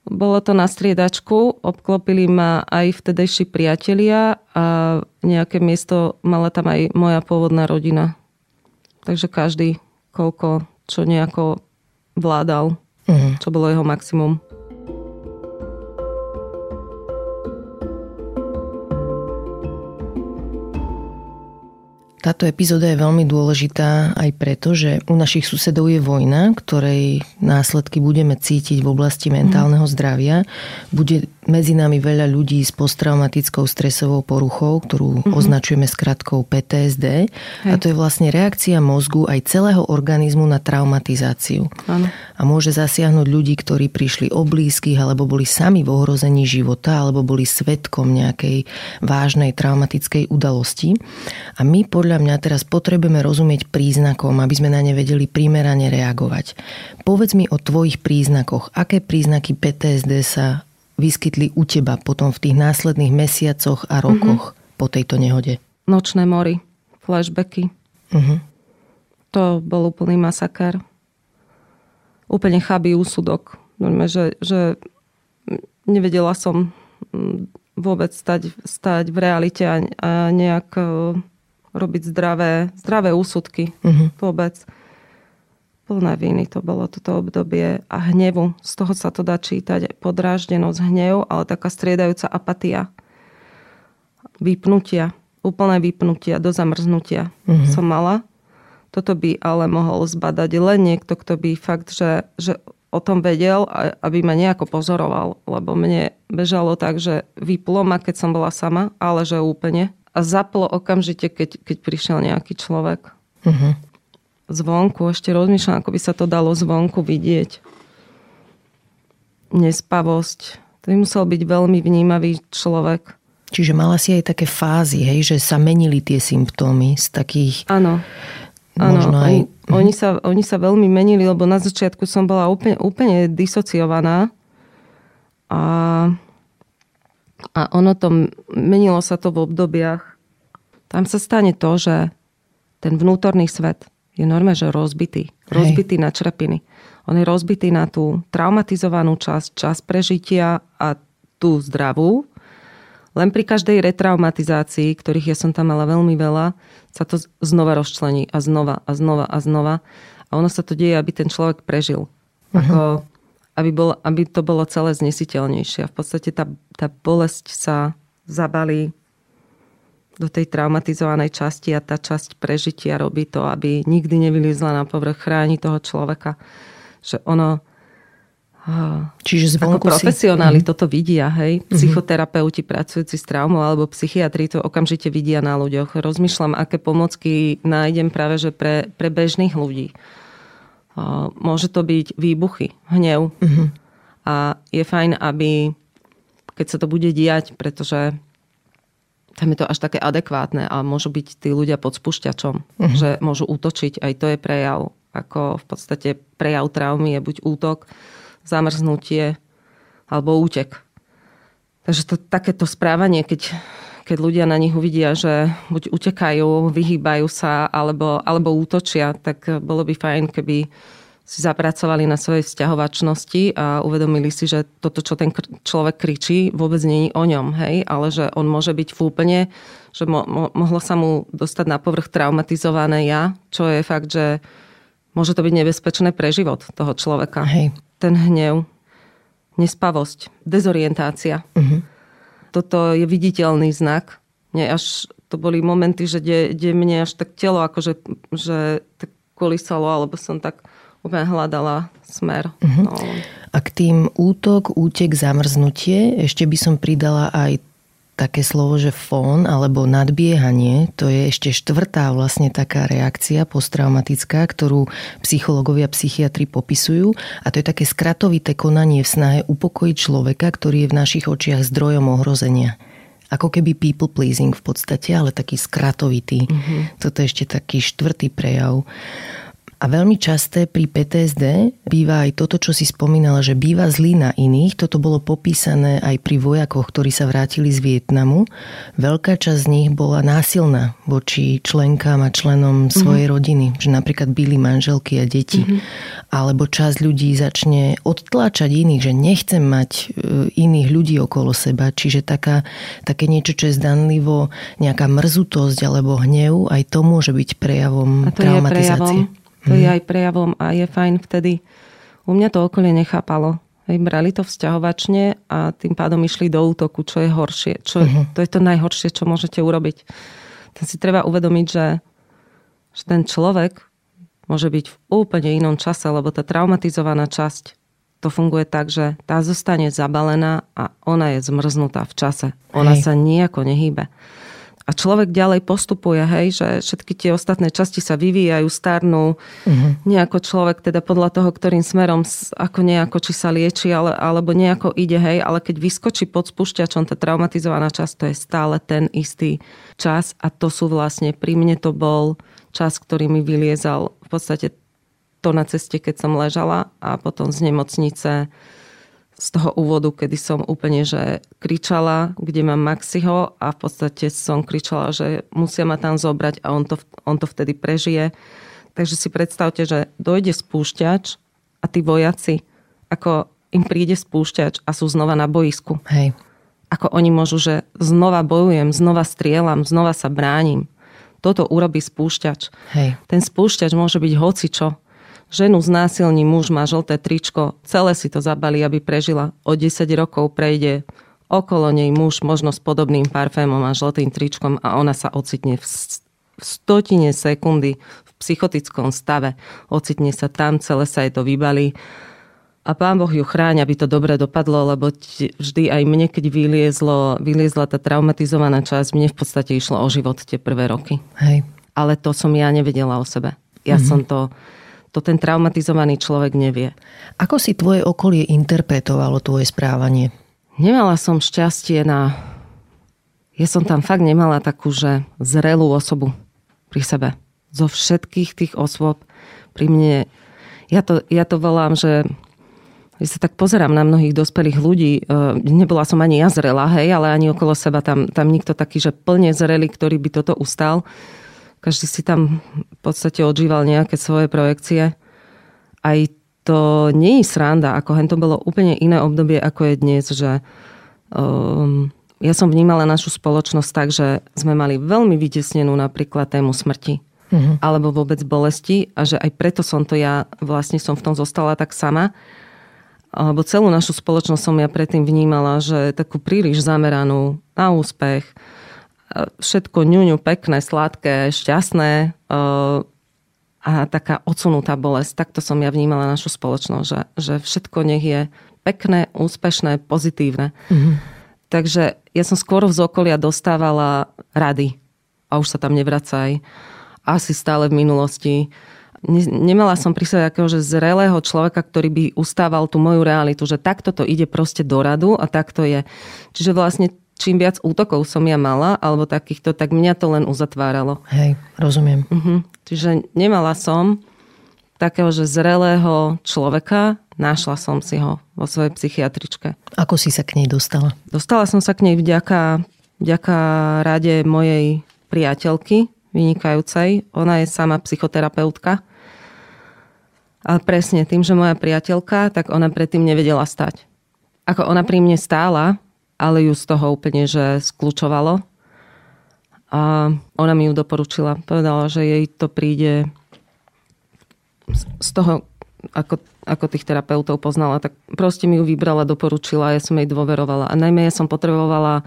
bolo to na striedačku, obklopili ma aj vtedejší priatelia a nejaké miesto mala tam aj moja pôvodná rodina. Takže každý, koľko, čo nejako vládal, uh-huh. čo bolo jeho maximum. Táto epizóda je veľmi dôležitá aj preto, že u našich susedov je vojna, ktorej následky budeme cítiť v oblasti mentálneho zdravia. Bude medzi nami veľa ľudí s posttraumatickou stresovou poruchou, ktorú mm-hmm. označujeme skratkou PTSD. Hej. A to je vlastne reakcia mozgu aj celého organizmu na traumatizáciu. Ano. A môže zasiahnuť ľudí, ktorí prišli o blízkych, alebo boli sami v ohrození života, alebo boli svetkom nejakej vážnej traumatickej udalosti. A my podľa mňa teraz potrebujeme rozumieť príznakom, aby sme na ne vedeli primerane reagovať. Povedz mi o tvojich príznakoch. Aké príznaky PTSD sa vyskytli u teba potom v tých následných mesiacoch a rokoch uh-huh. po tejto nehode? Nočné mory, flashbacky. Uh-huh. To bol úplný masaker. Úplne chabý úsudok. Normálne, že, že nevedela som mm, vôbec stať, stať v realite a, a nejak e, robiť zdravé, zdravé úsudky. Uh-huh. Vôbec plné viny to bolo toto obdobie a hnevu. Z toho sa to dá čítať podráždenosť, hnev, ale taká striedajúca apatia. Vypnutia, úplné vypnutia do zamrznutia mm-hmm. som mala. Toto by ale mohol zbadať len niekto, kto by fakt, že, že o tom vedel, aby ma nejako pozoroval. Lebo mne bežalo tak, že vyplo ma, keď som bola sama, ale že úplne. A zaplo okamžite, keď, keď prišiel nejaký človek. Mm-hmm zvonku, ešte rozmýšľam, ako by sa to dalo zvonku vidieť. Nespavosť. To by musel byť veľmi vnímavý človek. Čiže mala si aj také fázy, hej, že sa menili tie symptómy z takých ano. možno aj... Oni, oni, sa, oni sa veľmi menili, lebo na začiatku som bola úplne, úplne disociovaná a, a ono to, menilo sa to v obdobiach. Tam sa stane to, že ten vnútorný svet je normálne, že rozbitý. Rozbitý Hej. na črepiny. On je rozbitý na tú traumatizovanú časť, čas prežitia a tú zdravú. Len pri každej retraumatizácii, ktorých ja som tam mala veľmi veľa, sa to znova rozčlení a znova a znova a znova. A ono sa to deje, aby ten človek prežil. Uh-huh. Ako, aby, bol, aby to bolo celé znesiteľnejšie. A v podstate tá, tá bolesť sa zabalí do tej traumatizovanej časti a tá časť prežitia robí to, aby nikdy nevylizla na povrch, chráni toho človeka. Že ono... Čiže zvonku ako profesionáli si... Mhm. toto vidia, hej. Mhm. Psychoterapeuti pracujúci s traumou alebo psychiatri to okamžite vidia na ľuďoch. Rozmýšľam, aké pomocky nájdem práve že pre, pre bežných ľudí. Môže to byť výbuchy, hnev. Uh-huh. A je fajn, aby keď sa to bude diať, pretože tam je to až také adekvátne a môžu byť tí ľudia pod spúšťačom, uh-huh. že môžu útočiť. Aj to je prejav. Ako v podstate prejav traumy je buď útok, zamrznutie alebo útek. Takže to, takéto správanie, keď, keď ľudia na nich uvidia, že buď utekajú, vyhýbajú sa alebo, alebo útočia, tak bolo by fajn, keby si zapracovali na svojej vzťahovačnosti a uvedomili si, že toto, čo ten človek kričí, vôbec nie je o ňom, hej, ale že on môže byť v úplne, že mo- mo- mohlo sa mu dostať na povrch traumatizované ja, čo je fakt, že môže to byť nebezpečné pre život toho človeka. Hej. Ten hnev, nespavosť, dezorientácia. Uh-huh. Toto je viditeľný znak. Nie, až to boli momenty, že kde, kde mne až tak telo akože že tak kolisalo, alebo som tak úplne hľadala smer. Uh-huh. No. A k tým útok, útek, zamrznutie ešte by som pridala aj také slovo, že fón alebo nadbiehanie, to je ešte štvrtá vlastne taká reakcia posttraumatická, ktorú psychológovia, psychiatri popisujú a to je také skratovité konanie v snahe upokojiť človeka, ktorý je v našich očiach zdrojom ohrozenia ako keby people pleasing v podstate, ale taký skratovitý. Mm-hmm. Toto je ešte taký štvrtý prejav. A veľmi časté pri PTSD býva aj toto, čo si spomínala, že býva zlý na iných. Toto bolo popísané aj pri vojakoch, ktorí sa vrátili z Vietnamu. Veľká časť z nich bola násilná voči členkám a členom svojej mm-hmm. rodiny. Že napríklad byli manželky a deti. Mm-hmm. Alebo časť ľudí začne odtláčať iných, že nechcem mať e, iných ľudí okolo seba. Čiže taká, také niečo, čo je zdanlivo nejaká mrzutosť alebo hnev, aj to môže byť prejavom a to traumatizácie. Je prejavom to mm. je mhm. aj prejavom a je fajn vtedy. U mňa to okolie nechápalo. Hej, brali to vzťahovačne a tým pádom išli do útoku, čo je horšie. Čo, uh-huh. To je to najhoršie, čo môžete urobiť. Ten si treba uvedomiť, že, že ten človek môže byť v úplne inom čase, lebo tá traumatizovaná časť to funguje tak, že tá zostane zabalená a ona je zmrznutá v čase. Ona Hej. sa nejako nehýbe a človek ďalej postupuje, hej, že všetky tie ostatné časti sa vyvíjajú, starnú. Uh-huh. Nejako človek teda podľa toho, ktorým smerom ako nejako, či sa lieči, ale, alebo nejako ide, hej, ale keď vyskočí pod spúšťačom tá traumatizovaná časť, to je stále ten istý čas a to sú vlastne, pri mne to bol čas, ktorý mi vyliezal v podstate to na ceste, keď som ležala a potom z nemocnice z toho úvodu, kedy som úplne že kričala, kde mám Maxiho a v podstate som kričala, že musia ma tam zobrať a on to, on to vtedy prežije. Takže si predstavte, že dojde spúšťač a tí vojaci, ako im príde spúšťač a sú znova na boisku. Hej. Ako oni môžu, že znova bojujem, znova strieľam, znova sa bránim. Toto urobí spúšťač. Hej. Ten spúšťač môže byť hocičo Ženu znásilní muž, má žlté tričko, celé si to zabali, aby prežila. O 10 rokov prejde okolo nej muž, možno s podobným parfémom a žltým tričkom a ona sa ocitne v stotine sekundy v psychotickom stave. Ocitne sa tam, celé sa jej to vybalí. A pán Boh ju chráň, aby to dobre dopadlo, lebo vždy aj mne, keď vyliezlo, vyliezla tá traumatizovaná časť, mne v podstate išlo o život tie prvé roky. Hej. Ale to som ja nevedela o sebe. Ja mm-hmm. som to to ten traumatizovaný človek nevie. Ako si tvoje okolie interpretovalo tvoje správanie? Nemala som šťastie na... Ja som tam fakt nemala takú, že zrelú osobu pri sebe. zo všetkých tých osôb pri mne, ja to, ja to volám, že ja sa tak pozerám na mnohých dospelých ľudí, e, nebola som ani ja zrela, hej, ale ani okolo seba tam, tam nikto taký, že plne zrelý, ktorý by toto ustal. Každý si tam v podstate odžíval nejaké svoje projekcie. Aj to nie je sranda, ako hen to bolo úplne iné obdobie, ako je dnes, že um, ja som vnímala našu spoločnosť tak, že sme mali veľmi vytesnenú napríklad tému smrti. Uh-huh. alebo vôbec bolesti a že aj preto som to ja vlastne som v tom zostala tak sama alebo celú našu spoločnosť som ja predtým vnímala, že takú príliš zameranú na úspech, všetko ňuňu, pekné, sladké, šťastné a taká odsunutá bolesť. Takto som ja vnímala našu spoločnosť, že, že všetko nech je pekné, úspešné, pozitívne. Mm-hmm. Takže ja som skôr z okolia dostávala rady a už sa tam nevracaj. Asi stále v minulosti nemala som pri sebe akéhože zrelého človeka, ktorý by ustával tú moju realitu, že takto to ide proste do radu a takto je. Čiže vlastne čím viac útokov som ja mala, alebo takýchto, tak mňa to len uzatváralo. Hej, rozumiem. Uh-huh. Čiže nemala som takého, že zrelého človeka, našla som si ho vo svojej psychiatričke. Ako si sa k nej dostala? Dostala som sa k nej vďaka, vďaka rade mojej priateľky, vynikajúcej. Ona je sama psychoterapeutka. Ale presne tým, že moja priateľka, tak ona predtým nevedela stať. Ako ona pri mne stála, ale ju z toho úplne, že skľúčovalo. A ona mi ju doporučila. Povedala, že jej to príde z toho, ako, ako tých terapeutov poznala, tak proste mi ju vybrala, doporučila ja som jej dôverovala. A najmä ja som potrebovala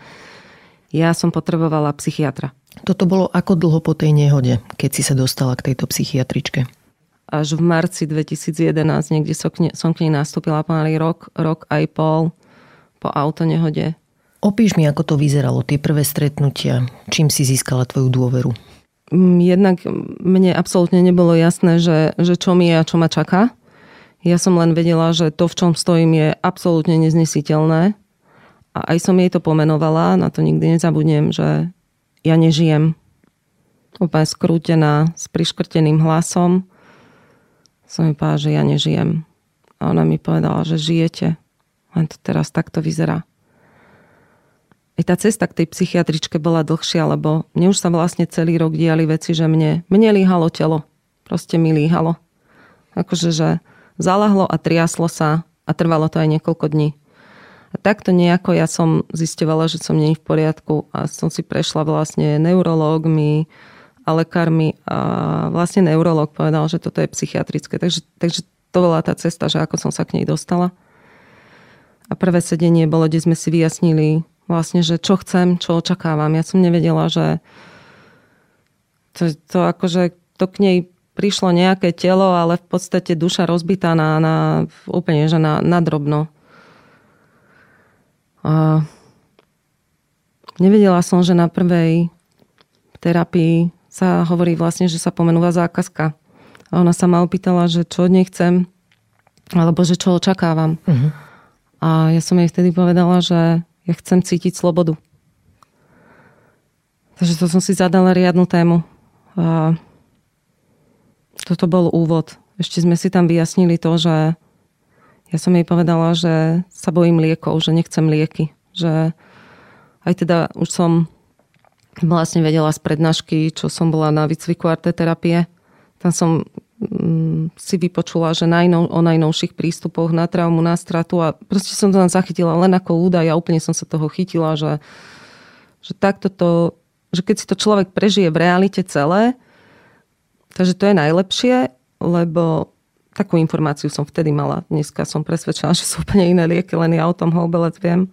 ja som potrebovala psychiatra. Toto bolo ako dlho po tej nehode, keď si sa dostala k tejto psychiatričke? až v marci 2011 niekde som k nej nastúpila pomaly rok, rok aj pol po autonehode. Opíš mi, ako to vyzeralo, tie prvé stretnutia. Čím si získala tvoju dôveru? Mm, jednak mne absolútne nebolo jasné, že, že čo mi je a čo ma čaká. Ja som len vedela, že to, v čom stojím, je absolútne neznesiteľné. A aj som jej to pomenovala, na to nikdy nezabudnem, že ja nežijem. Úplne skrútená, s priškrteným hlasom som mi povedala, že ja nežijem. A ona mi povedala, že žijete. Len to teraz takto vyzerá. Aj tá cesta k tej psychiatričke bola dlhšia, lebo mne už sa vlastne celý rok diali veci, že mne, mne líhalo telo. Proste mi líhalo. Akože, že zalahlo a triaslo sa a trvalo to aj niekoľko dní. A takto nejako ja som zistovala, že som nie v poriadku a som si prešla vlastne neurológmi, a lekármi a vlastne neurolog povedal, že toto je psychiatrické. Takže, takže to bola tá cesta, že ako som sa k nej dostala. A prvé sedenie bolo, kde sme si vyjasnili vlastne, že čo chcem, čo očakávam. Ja som nevedela, že to, to akože to k nej prišlo nejaké telo, ale v podstate duša rozbitá na, na úplne, že na, na drobno. A nevedela som, že na prvej terapii sa hovorí vlastne, že sa pomenúva zákazka. A ona sa ma opýtala, že čo nechcem, alebo že čo očakávam. Uh-huh. A ja som jej vtedy povedala, že ja chcem cítiť slobodu. Takže to som si zadala riadnu tému. A toto bol úvod. Ešte sme si tam vyjasnili to, že ja som jej povedala, že sa bojím liekov, že nechcem lieky. Že aj teda už som vlastne vedela z prednášky, čo som bola na výcviku arteterapie. Tam som si vypočula, že najnov, o najnovších prístupoch na traumu, na stratu a proste som to tam zachytila len ako údaj a úplne som sa toho chytila, že, že takto to, že keď si to človek prežije v realite celé, takže to je najlepšie, lebo takú informáciu som vtedy mala. Dneska som presvedčená, *laughs* že sú úplne iné lieky, len ja o tom houbelec viem.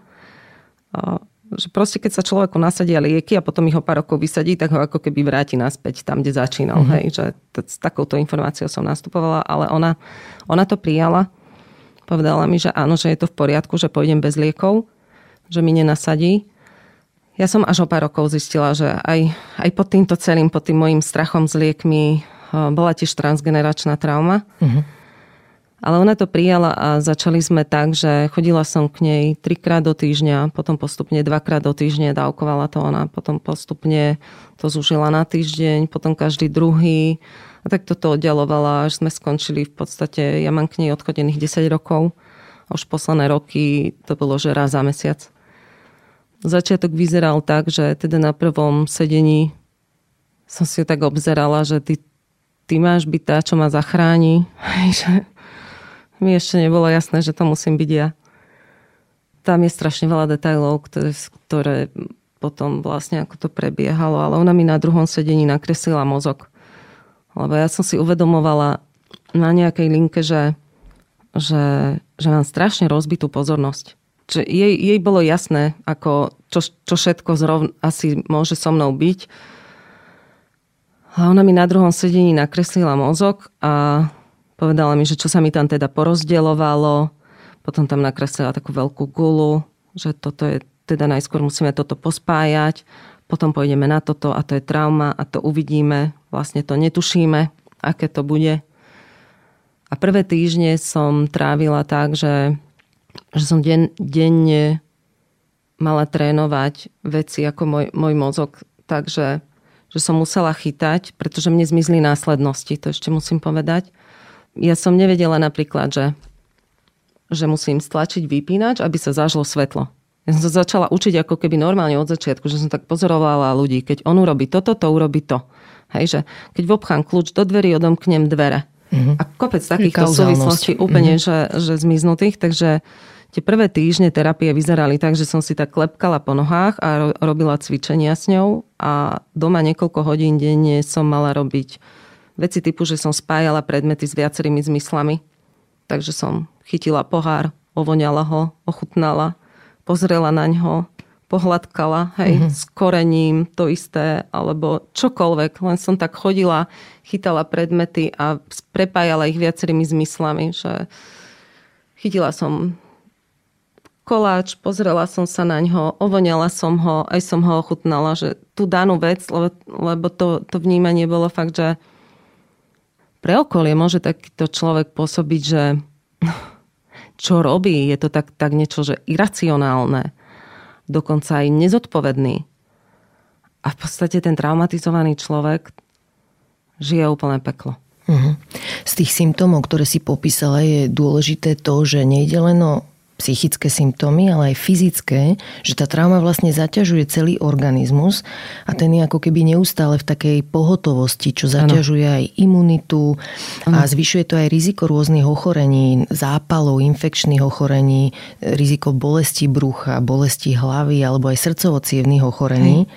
Že proste keď sa človeku nasadia lieky a potom ich ho pár rokov vysadí, tak ho ako keby vráti naspäť tam, kde začínal. Mm-hmm. Hej, že t- s takouto informáciou som nastupovala, ale ona, ona to prijala. Povedala mi, že áno, že je to v poriadku, že pôjdem bez liekov, že mi nenasadí. Ja som až o pár rokov zistila, že aj, aj pod týmto celým, pod tým mojim strachom s liekmi bola tiež transgeneračná trauma. Mm-hmm. Ale ona to prijala a začali sme tak, že chodila som k nej trikrát do týždňa, potom postupne dvakrát do týždňa dávkovala to ona, potom postupne to zúžila na týždeň, potom každý druhý. A tak toto oddialovala, až sme skončili v podstate, ja mám k nej odchodených 10 rokov. A už posledné roky to bolo, že raz za mesiac. Začiatok vyzeral tak, že teda na prvom sedení som si ju tak obzerala, že ty, ty máš byť tá, čo ma zachráni. *laughs* Mi ešte nebolo jasné, že to musím byť ja. Tam je strašne veľa detajlov, ktoré, ktoré potom vlastne ako to prebiehalo, ale ona mi na druhom sedení nakreslila mozog. Lebo ja som si uvedomovala na nejakej linke, že, že, že mám strašne rozbitú pozornosť. Že jej, jej bolo jasné, ako, čo, čo všetko zrovna asi môže so mnou byť. A ona mi na druhom sedení nakreslila mozog a Povedala mi, že čo sa mi tam teda porozdielovalo. Potom tam nakreslila takú veľkú gulu, že toto je, teda najskôr musíme toto pospájať, potom pôjdeme na toto a to je trauma a to uvidíme. Vlastne to netušíme, aké to bude. A prvé týždne som trávila tak, že, že som den, denne mala trénovať veci ako môj, môj mozog, takže že som musela chytať, pretože mne zmizli následnosti, to ešte musím povedať ja som nevedela napríklad, že, že musím stlačiť vypínač, aby sa zažlo svetlo. Ja som sa začala učiť ako keby normálne od začiatku, že som tak pozorovala ľudí. Keď on urobí toto, to urobí to. Hej, že keď vobchám kľúč do dverí, odomknem dvere. Uh-huh. A kopec takýchto súvislostí úplne, uh-huh. že, že zmiznutých. Takže tie prvé týždne terapie vyzerali tak, že som si tak klepkala po nohách a robila cvičenia s ňou a doma niekoľko hodín denne som mala robiť Veci typu, že som spájala predmety s viacerými zmyslami. Takže som chytila pohár, ovoňala ho, ochutnala, pozrela na ňo, pohľadkala, hej, mm-hmm. s korením, to isté, alebo čokoľvek. Len som tak chodila, chytala predmety a prepájala ich viacerými zmyslami, že chytila som koláč, pozrela som sa na ňo, ovoňala som ho, aj som ho ochutnala, že tú danú vec, lebo, lebo to, to vnímanie bolo fakt, že pre okolie môže takýto človek pôsobiť, že *laughs* čo robí, je to tak, tak niečo, že iracionálne, dokonca aj nezodpovedný. A v podstate ten traumatizovaný človek žije úplne peklo. Uh-huh. Z tých symptómov, ktoré si popísala, je dôležité to, že nejde len o psychické symptómy, ale aj fyzické, že tá trauma vlastne zaťažuje celý organizmus a ten je ako keby neustále v takej pohotovosti, čo zaťažuje ano. aj imunitu ano. a zvyšuje to aj riziko rôznych ochorení, zápalov, infekčných ochorení, riziko bolesti brucha, bolesti hlavy alebo aj srdcovo ochorení. Hej.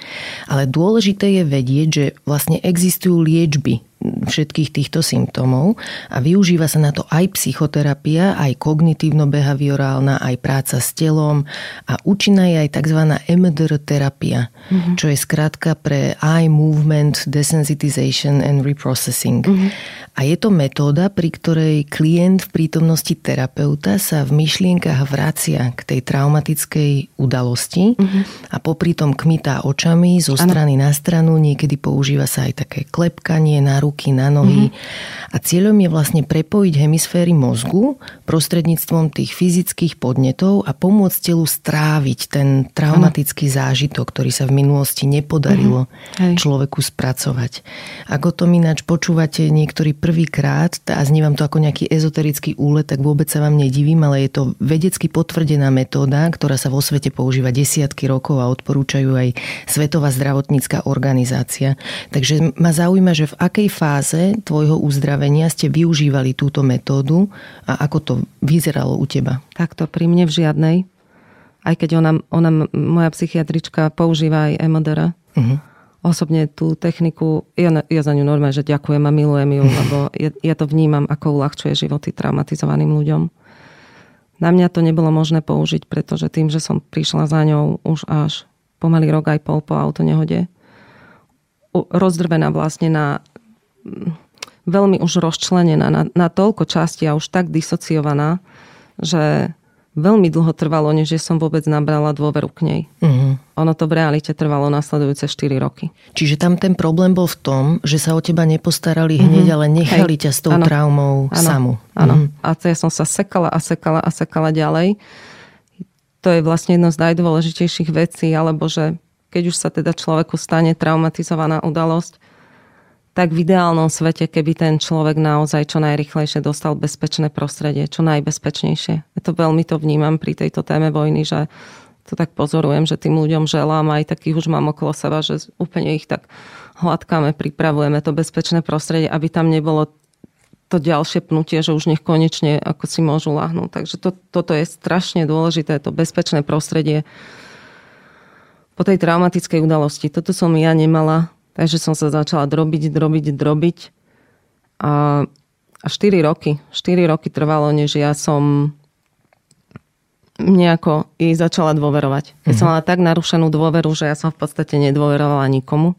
Ale dôležité je vedieť, že vlastne existujú liečby všetkých týchto symptómov a využíva sa na to aj psychoterapia, aj kognitívno-behaviorálna, aj práca s telom a účinná je aj tzv. EMDR terapia, mm-hmm. čo je skrátka pre Eye Movement Desensitization and Reprocessing. Mm-hmm. A je to metóda, pri ktorej klient v prítomnosti terapeuta sa v myšlienkach vracia k tej traumatickej udalosti uh-huh. a popri tom kmitá očami zo strany ano. na stranu. Niekedy používa sa aj také klepkanie na ruky, na nohy. Uh-huh. A cieľom je vlastne prepojiť hemisféry mozgu prostredníctvom tých fyzických podnetov a pomôcť telu stráviť ten traumatický ano. zážitok, ktorý sa v minulosti nepodarilo uh-huh. človeku spracovať. Ako to ináč počúvate niektorí prvýkrát a znie vám to ako nejaký ezoterický úlet, tak vôbec sa vám nedivím, ale je to vedecky potvrdená metóda, ktorá sa vo svete používa desiatky rokov a odporúčajú aj Svetová zdravotnícká organizácia. Takže ma zaujíma, že v akej fáze tvojho uzdravenia ste využívali túto metódu a ako to vyzeralo u teba? Takto pri mne v žiadnej. Aj keď ona, ona moja psychiatrička používa aj MDR. Uh-huh osobne tú techniku, ja, ja za ňu normálne, že ďakujem a milujem ju, lebo ja, ja to vnímam, ako uľahčuje životy traumatizovaným ľuďom. Na mňa to nebolo možné použiť, pretože tým, že som prišla za ňou už až pomaly rok aj pol po autonehode, rozdrvená vlastne na veľmi už rozčlenená na, na toľko časti a už tak disociovaná, že veľmi dlho trvalo, než som vôbec nabrala dôveru k nej. Uh-huh. Ono to v realite trvalo nasledujúce 4 roky. Čiže tam ten problém bol v tom, že sa o teba nepostarali hneď, uh-huh. ale nechali Hej. ťa s tou ano. traumou ano. samu. Áno. Uh-huh. A to ja som sa sekala a sekala a sekala ďalej. To je vlastne jedno z najdôležitejších vecí, alebo že keď už sa teda človeku stane traumatizovaná udalosť, tak v ideálnom svete, keby ten človek naozaj čo najrychlejšie dostal bezpečné prostredie, čo najbezpečnejšie. Ja to veľmi to vnímam pri tejto téme vojny, že to tak pozorujem, že tým ľuďom želám, aj takých už mám okolo seba, že úplne ich tak hladkáme, pripravujeme to bezpečné prostredie, aby tam nebolo to ďalšie pnutie, že už nech konečne ako si môžu lahnúť. Takže to, toto je strašne dôležité, to bezpečné prostredie po tej traumatickej udalosti. Toto som ja nemala Takže som sa začala drobiť, drobiť, drobiť. A, a 4 roky, 4 roky trvalo, než ja som nejako jej začala dôverovať. Ja mm-hmm. som mala tak narušenú dôveru, že ja som v podstate nedôverovala nikomu.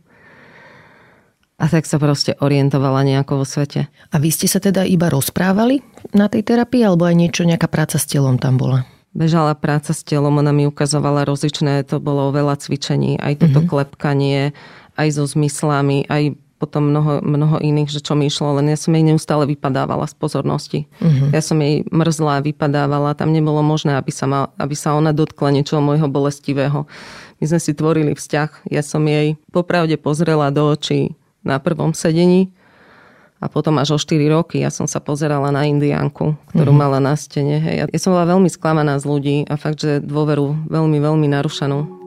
A tak sa proste orientovala nejako vo svete. A vy ste sa teda iba rozprávali na tej terapii, alebo aj niečo, nejaká práca s telom tam bola? Bežala práca s telom, ona mi ukazovala rozličné, to bolo veľa cvičení, aj toto mm-hmm. klepkanie, aj so zmyslami, aj potom mnoho, mnoho iných, že čo mi išlo, len ja som jej neustále vypadávala z pozornosti. Uh-huh. Ja som jej mrzla, vypadávala, tam nebolo možné, aby sa, ma, aby sa ona dotkla niečoho môjho bolestivého. My sme si tvorili vzťah, ja som jej popravde pozrela do očí na prvom sedení a potom až o 4 roky ja som sa pozerala na indiánku, ktorú uh-huh. mala na stene. Hej. Ja som bola veľmi sklamaná z ľudí a fakt, že dôveru veľmi, veľmi narušanú.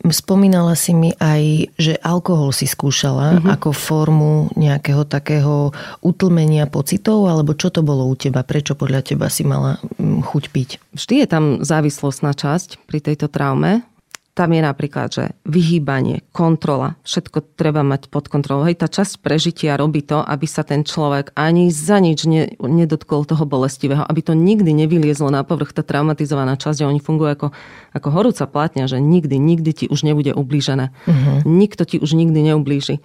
Spomínala si mi aj, že alkohol si skúšala uh-huh. ako formu nejakého takého utlmenia pocitov, alebo čo to bolo u teba? Prečo podľa teba si mala mm, chuť piť? Vždy je tam závislostná časť pri tejto traume. Tam je napríklad, že vyhýbanie, kontrola, všetko treba mať pod kontrolou. Hej, tá časť prežitia robí to, aby sa ten človek ani za nič ne, nedotkol toho bolestivého, aby to nikdy nevyliezlo na povrch, tá traumatizovaná časť, oni fungujú ako, ako horúca platňa, že nikdy, nikdy ti už nebude ublížené. Uh-huh. Nikto ti už nikdy neublíži.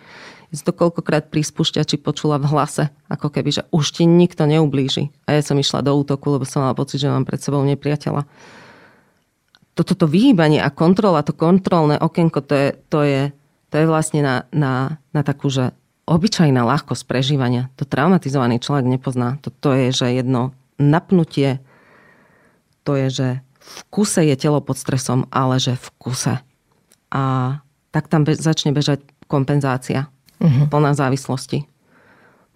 Ja to koľkokrát pri spúšťači počula v hlase, ako keby, že už ti nikto neublíži. A ja som išla do útoku, lebo som mala pocit, že mám pred sebou nepriateľa toto to vyhýbanie a kontrola, to kontrolné okienko, to je, to je, to je vlastne na, na, na takú, že obyčajná ľahkosť prežívania. To traumatizovaný človek nepozná. To, to je, že jedno napnutie, to je, že v kuse je telo pod stresom, ale že v kuse. A tak tam be- začne bežať kompenzácia, uh-huh. plná závislosti.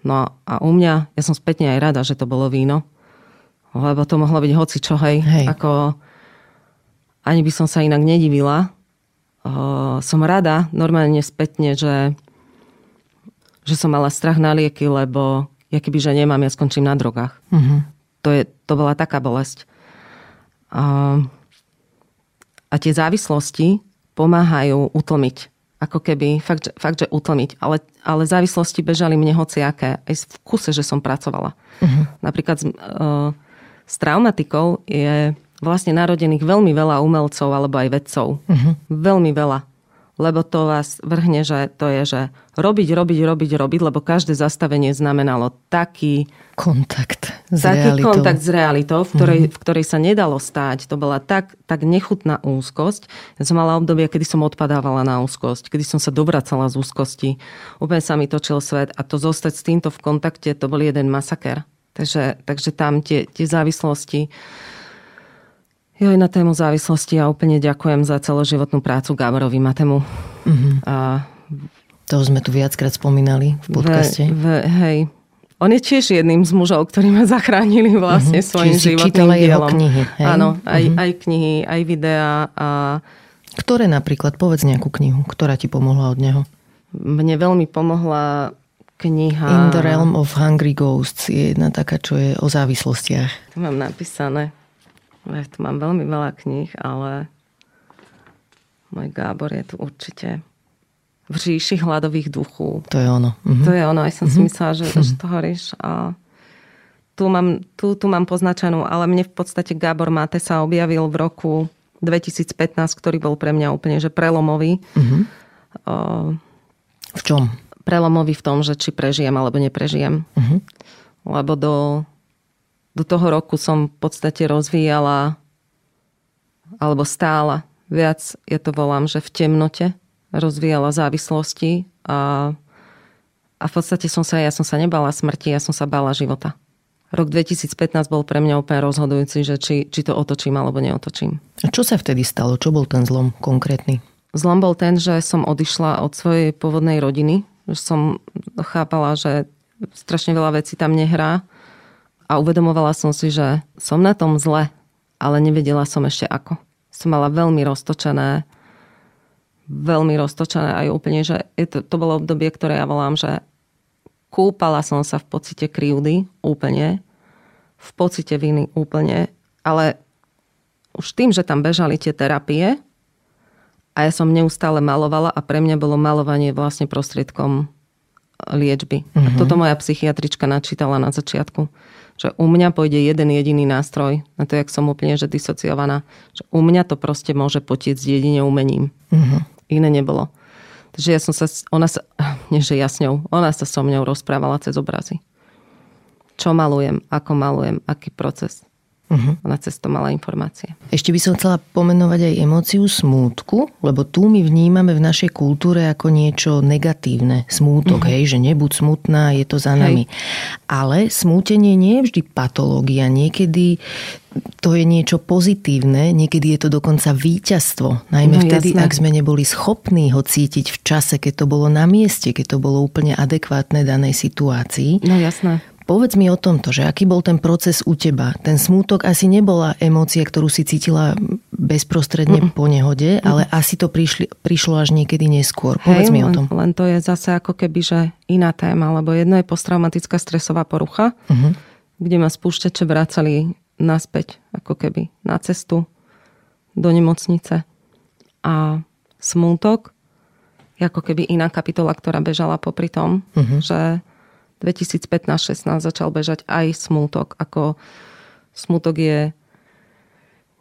No a u mňa, ja som spätne aj rada, že to bolo víno, lebo to mohlo byť hoci čo, hej. hej. Ako ani by som sa inak nedivila. Som rada normálne spätne, že, že som mala strach na lieky, lebo ja keby, že nemám, ja skončím na drogách. Uh-huh. To, je, to bola taká bolesť. A, a tie závislosti pomáhajú utlmiť. Ako keby, fakt, fakt že utlmiť. Ale, ale závislosti bežali mne hociaké. Aj v kuse, že som pracovala. Uh-huh. Napríklad uh, s traumatikou je vlastne narodených veľmi veľa umelcov alebo aj vedcov. Uh-huh. Veľmi veľa. Lebo to vás vrhne, že to je, že robiť, robiť, robiť, robiť, lebo každé zastavenie znamenalo taký kontakt s taký realitou. kontakt s realitou, v ktorej, uh-huh. v ktorej sa nedalo stáť. To bola tak, tak nechutná úzkosť. Ja som mala obdobie, kedy som odpadávala na úzkosť, kedy som sa dobracala z úzkosti. Úplne sa mi točil svet a to zostať s týmto v kontakte, to bol jeden masaker. Takže, takže tam tie, tie závislosti Jo, na tému závislosti a úplne ďakujem za celoživotnú prácu Gáborovi Matemu. Uh-huh. A... To sme tu viackrát spomínali v podcaste. Ve, ve, hej. On je tiež jedným z mužov, ktorí ma *laughs* zachránili vlastne uh-huh. svojim Čiže životným dielom. jeho knihy. Hej? Áno, aj, uh-huh. aj knihy, aj videá. A... Ktoré napríklad? Povedz nejakú knihu, ktorá ti pomohla od neho. Mne veľmi pomohla kniha... In the Realm of Hungry Ghosts je jedna taká, čo je o závislostiach. To mám napísané. Ja tu mám veľmi veľa kníh, ale môj Gábor je tu určite v říši hladových duchů. To je ono. Mhm. To je ono, aj som mhm. si myslela, že, že to hovoríš. A tu mám, tu, tu mám poznačenú, ale mne v podstate Gábor Máte sa objavil v roku 2015, ktorý bol pre mňa úplne že prelomový. Mhm. O, v čom? prelomový v tom, že či prežijem alebo neprežijem. Uh-huh. Lebo do, do toho roku som v podstate rozvíjala alebo stála viac, ja to volám, že v temnote rozvíjala závislosti a, a v podstate som sa, ja som sa nebala smrti, ja som sa bála života. Rok 2015 bol pre mňa úplne rozhodujúci, že či, či to otočím alebo neotočím. A čo sa vtedy stalo? Čo bol ten zlom konkrétny? Zlom bol ten, že som odišla od svojej pôvodnej rodiny. Že som chápala, že strašne veľa vecí tam nehrá. A uvedomovala som si, že som na tom zle, ale nevedela som ešte ako. Som mala veľmi roztočené, veľmi roztočené aj úplne, že to, to bolo obdobie, ktoré ja volám, že kúpala som sa v pocite krivdy úplne, v pocite viny úplne, ale už tým, že tam bežali tie terapie, a ja som neustále malovala a pre mňa bolo malovanie vlastne prostriedkom liečby. Mm-hmm. Mhm. toto moja psychiatrička načítala na začiatku. Že u mňa pôjde jeden jediný nástroj, na to, jak som úplne že disociovaná, že u mňa to proste môže potiecť jedine umením. Mm-hmm. Iné nebolo. Takže ja som sa, ona sa, *sighs* nie že ja s ňou, ona sa so mňou rozprávala cez obrazy. Čo malujem, ako malujem, aký proces. Uh-huh. Ona cez to mala informácie. Ešte by som chcela pomenovať aj emóciu smútku, lebo tu my vnímame v našej kultúre ako niečo negatívne. Smútok, uh-huh. hej, že nebuď smutná, je to za nami. Hej. Ale smútenie nie je vždy patológia. Niekedy to je niečo pozitívne, niekedy je to dokonca víťazstvo. Najmä no, vtedy, jasné. ak sme neboli schopní ho cítiť v čase, keď to bolo na mieste, keď to bolo úplne adekvátne danej situácii. No jasné. Povedz mi o tomto, že aký bol ten proces u teba. Ten smútok asi nebola emócia, ktorú si cítila bezprostredne mm. po nehode, ale asi to prišli, prišlo až niekedy neskôr. Povedz Hej, mi o tom. Len, to je zase ako keby, že iná téma, lebo jedno je posttraumatická stresová porucha, mm-hmm. kde ma spúšťače vracali naspäť, ako keby na cestu do nemocnice. A smútok ako keby iná kapitola, ktorá bežala popri tom, mm-hmm. že 2015-16 začal bežať aj smútok. Ako smútok je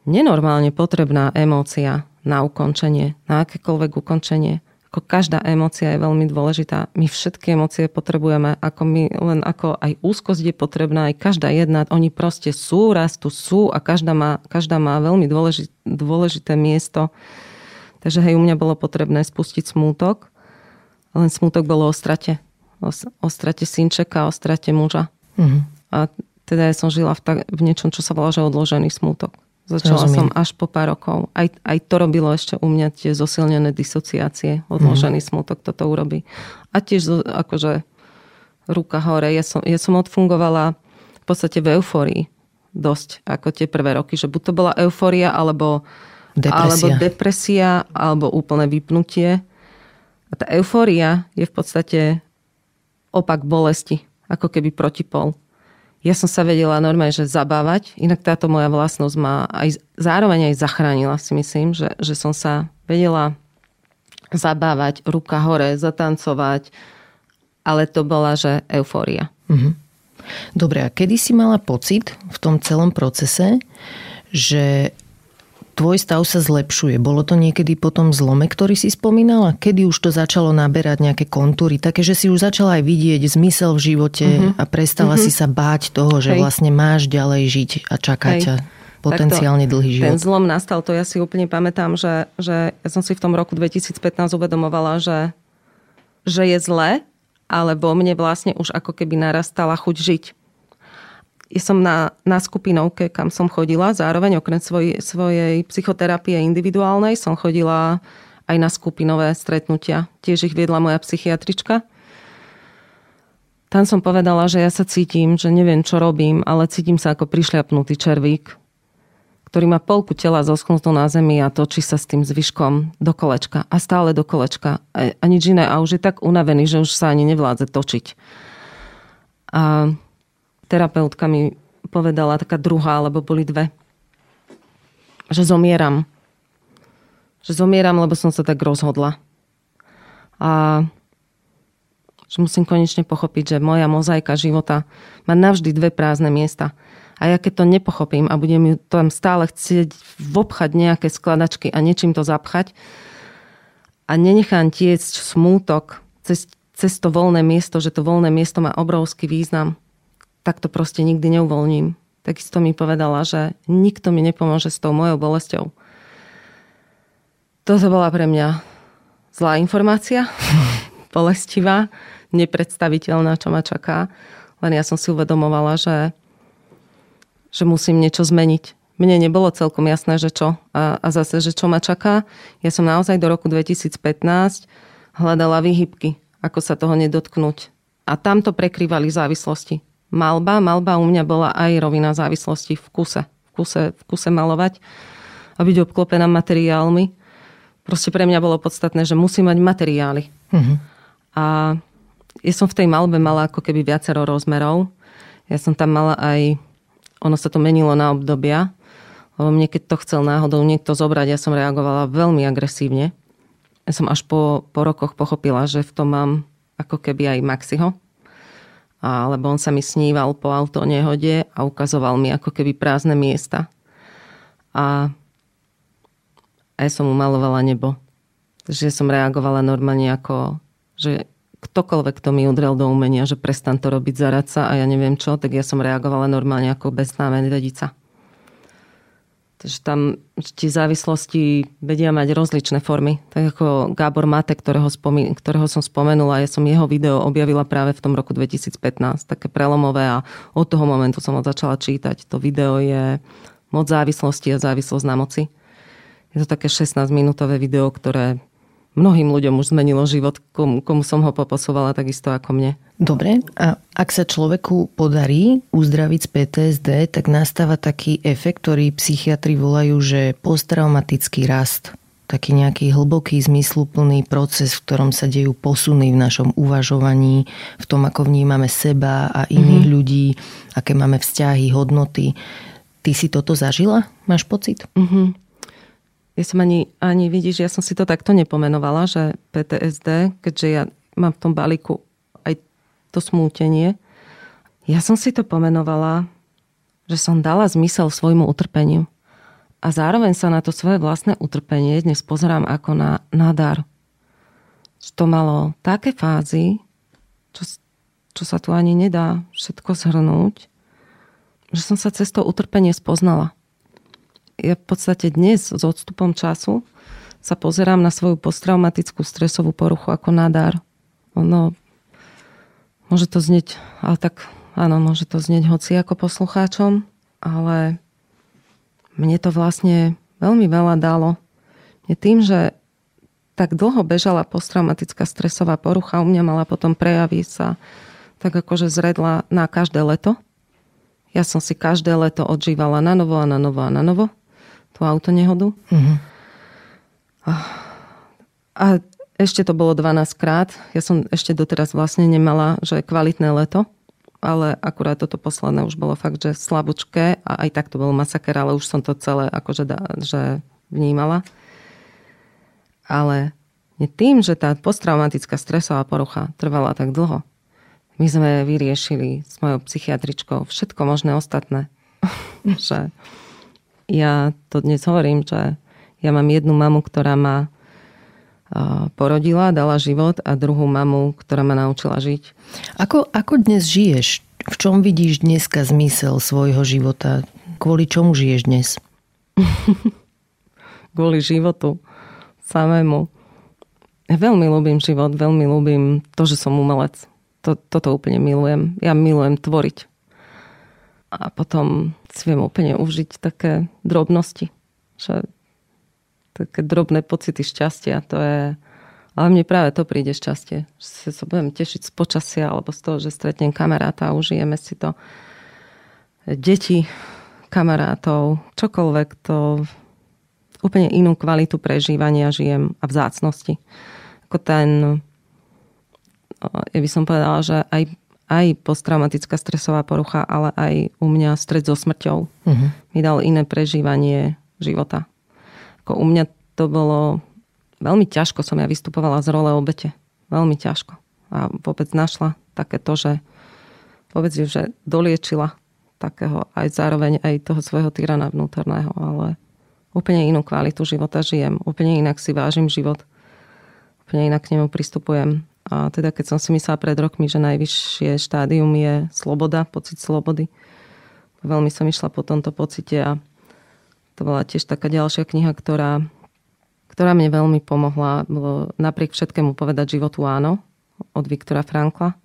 nenormálne potrebná emócia na ukončenie, na akékoľvek ukončenie. Ako každá emócia je veľmi dôležitá. My všetky emócie potrebujeme, ako my, len ako aj úzkosť je potrebná, aj každá jedna. Oni proste sú, rastú, sú a každá má, každá má veľmi dôležité, dôležité miesto. Takže hej, u mňa bolo potrebné spustiť smútok, len smútok bolo o strate o, o strate synčeka, o strate muža. Uh-huh. A teda ja som žila v, tak, v niečom, čo sa volá, že odložený smútok. Začala Rozumiem. som až po pár rokov. Aj, aj to robilo ešte u mňa tie zosilnené disociácie. Odložený uh-huh. smútok toto urobí. A tiež akože ruka hore. Ja som, ja som odfungovala v podstate v euforii dosť, ako tie prvé roky. Že buď to bola euforia, alebo depresia, alebo, depresia, alebo úplné vypnutie. A tá eufória je v podstate opak bolesti, ako keby protipol. Ja som sa vedela normálne, že zabávať, inak táto moja vlastnosť ma aj, zároveň aj zachránila, si myslím, že, že som sa vedela zabávať, ruka hore, zatancovať, ale to bola, že eufória. Mm-hmm. Dobre, a kedy si mala pocit v tom celom procese, že tvoj stav sa zlepšuje. Bolo to niekedy po tom zlome, ktorý si spomínala? Kedy už to začalo naberať nejaké kontúry? Také, že si už začala aj vidieť zmysel v živote uh-huh. a prestala uh-huh. si sa báť toho, že Hej. vlastne máš ďalej žiť a čaká ťa potenciálne Takto, dlhý život. Ten zlom nastal, to ja si úplne pamätám, že, že ja som si v tom roku 2015 uvedomovala, že, že je zle, ale vo mne vlastne už ako keby narastala chuť žiť som na, na skupinovke, kam som chodila, zároveň okrem svoj, svojej psychoterapie individuálnej som chodila aj na skupinové stretnutia. Tiež ich viedla moja psychiatrička. Tam som povedala, že ja sa cítim, že neviem, čo robím, ale cítim sa ako prišľapnutý červík, ktorý má polku tela zosknutú na zemi a točí sa s tým zvyškom do kolečka a stále do kolečka a, a nič iné. A už je tak unavený, že už sa ani nevládze točiť. A terapeutka mi povedala, taká druhá, alebo boli dve, že zomieram. Že zomieram, lebo som sa tak rozhodla. A že musím konečne pochopiť, že moja mozaika života má navždy dve prázdne miesta. A ja keď to nepochopím a budem ju tam stále chcieť vobchať nejaké skladačky a niečím to zapchať a nenechám tiecť smútok cez cez to voľné miesto, že to voľné miesto má obrovský význam, tak to proste nikdy neuvoľním. Takisto mi povedala, že nikto mi nepomôže s tou mojou bolesťou. Toto bola pre mňa zlá informácia, *laughs* bolestivá, nepredstaviteľná, čo ma čaká. Len ja som si uvedomovala, že, že musím niečo zmeniť. Mne nebolo celkom jasné, že čo. A, a zase, že čo ma čaká. Ja som naozaj do roku 2015 hľadala výhybky ako sa toho nedotknúť. A tam to prekrývali závislosti. Malba, malba u mňa bola aj rovina závislosti v kuse. V kuse, v kuse malovať a byť obklopená materiálmi. Proste pre mňa bolo podstatné, že musím mať materiály. Uh-huh. A ja som v tej malbe mala ako keby viacero rozmerov. Ja som tam mala aj, ono sa to menilo na obdobia, lebo mne keď to chcel náhodou niekto zobrať, ja som reagovala veľmi agresívne. Ja som až po, po rokoch pochopila, že v tom mám ako keby aj Maxiho. A, lebo on sa mi sníval po auto nehode a ukazoval mi ako keby prázdne miesta. A, a ja som mu malovala nebo. Takže som reagovala normálne ako, že ktokoľvek, kto mi udrel do umenia, že prestan to robiť za radca a ja neviem čo, tak ja som reagovala normálne ako beznáme vedica. Takže tam tie závislosti vedia mať rozličné formy. Tak ako Gábor Mate, ktorého, spomi- ktorého som spomenula, ja som jeho video objavila práve v tom roku 2015, také prelomové a od toho momentu som ho začala čítať. To video je moc závislosti a závislosť na moci. Je to také 16-minútové video, ktoré mnohým ľuďom už zmenilo život, komu, komu som ho poposovala takisto ako mne. Dobre, a ak sa človeku podarí uzdraviť z PTSD, tak nastáva taký efekt, ktorý psychiatri volajú, že posttraumatický rast taký nejaký hlboký, zmysluplný proces, v ktorom sa dejú posuny v našom uvažovaní, v tom, ako vnímame seba a iných mm-hmm. ľudí, aké máme vzťahy, hodnoty. Ty si toto zažila? Máš pocit? Mm-hmm. Ja som ani, ani vidíš, ja som si to takto nepomenovala, že PTSD, keďže ja mám v tom balíku to smútenie. Ja som si to pomenovala, že som dala zmysel svojmu utrpeniu. A zároveň sa na to svoje vlastné utrpenie dnes pozerám ako na, na dar. To malo také fázy, čo, čo sa tu ani nedá všetko zhrnúť, že som sa cez to utrpenie spoznala ja v podstate dnes s odstupom času sa pozerám na svoju posttraumatickú stresovú poruchu ako na dar. Ono, môže to znieť, ale tak áno, môže to znieť hoci ako poslucháčom, ale mne to vlastne veľmi veľa dalo. Je tým, že tak dlho bežala posttraumatická stresová porucha, u mňa mala potom prejaví sa tak akože zredla na každé leto. Ja som si každé leto odžívala na novo a na novo a na novo tú autonehodu. Uh-huh. A ešte to bolo 12 krát. Ja som ešte doteraz vlastne nemala, že kvalitné leto, ale akurát toto posledné už bolo fakt, že slabúčké a aj tak to bol masaker, ale už som to celé akože že vnímala. Ale tým, že tá posttraumatická stresová porucha trvala tak dlho, my sme vyriešili s mojou psychiatričkou všetko možné ostatné. *laughs* že ja to dnes hovorím, že ja mám jednu mamu, ktorá ma porodila, dala život a druhú mamu, ktorá ma naučila žiť. Ako, ako dnes žiješ? V čom vidíš dneska zmysel svojho života? Kvôli čomu žiješ dnes? *laughs* Kvôli životu samému. Veľmi ľúbim život, veľmi ľúbim to, že som umelec. To, toto úplne milujem. Ja milujem tvoriť a potom si viem úplne užiť také drobnosti. Že také drobné pocity šťastia, to je... Ale mne práve to príde šťastie. Že sa budem tešiť z počasia alebo z toho, že stretnem kamaráta a užijeme si to. Deti, kamarátov, čokoľvek, to úplne inú kvalitu prežívania žijem a vzácnosti. Ako ten, ja by som povedala, že aj aj posttraumatická stresová porucha, ale aj u mňa stred so smrťou uh-huh. mi dal iné prežívanie života. Ako u mňa to bolo veľmi ťažko, som ja vystupovala z role obete. Veľmi ťažko. A vôbec našla také to, že vôbec že doliečila takého aj zároveň aj toho svojho tyrana vnútorného, ale úplne inú kvalitu života žijem. Úplne inak si vážim život. Úplne inak k nemu pristupujem. A teda keď som si myslela pred rokmi, že najvyššie štádium je sloboda, pocit slobody, veľmi som išla po tomto pocite a to bola tiež taká ďalšia kniha, ktorá, ktorá mne veľmi pomohla. Bolo napriek všetkému povedať životu áno od Viktora Frankla.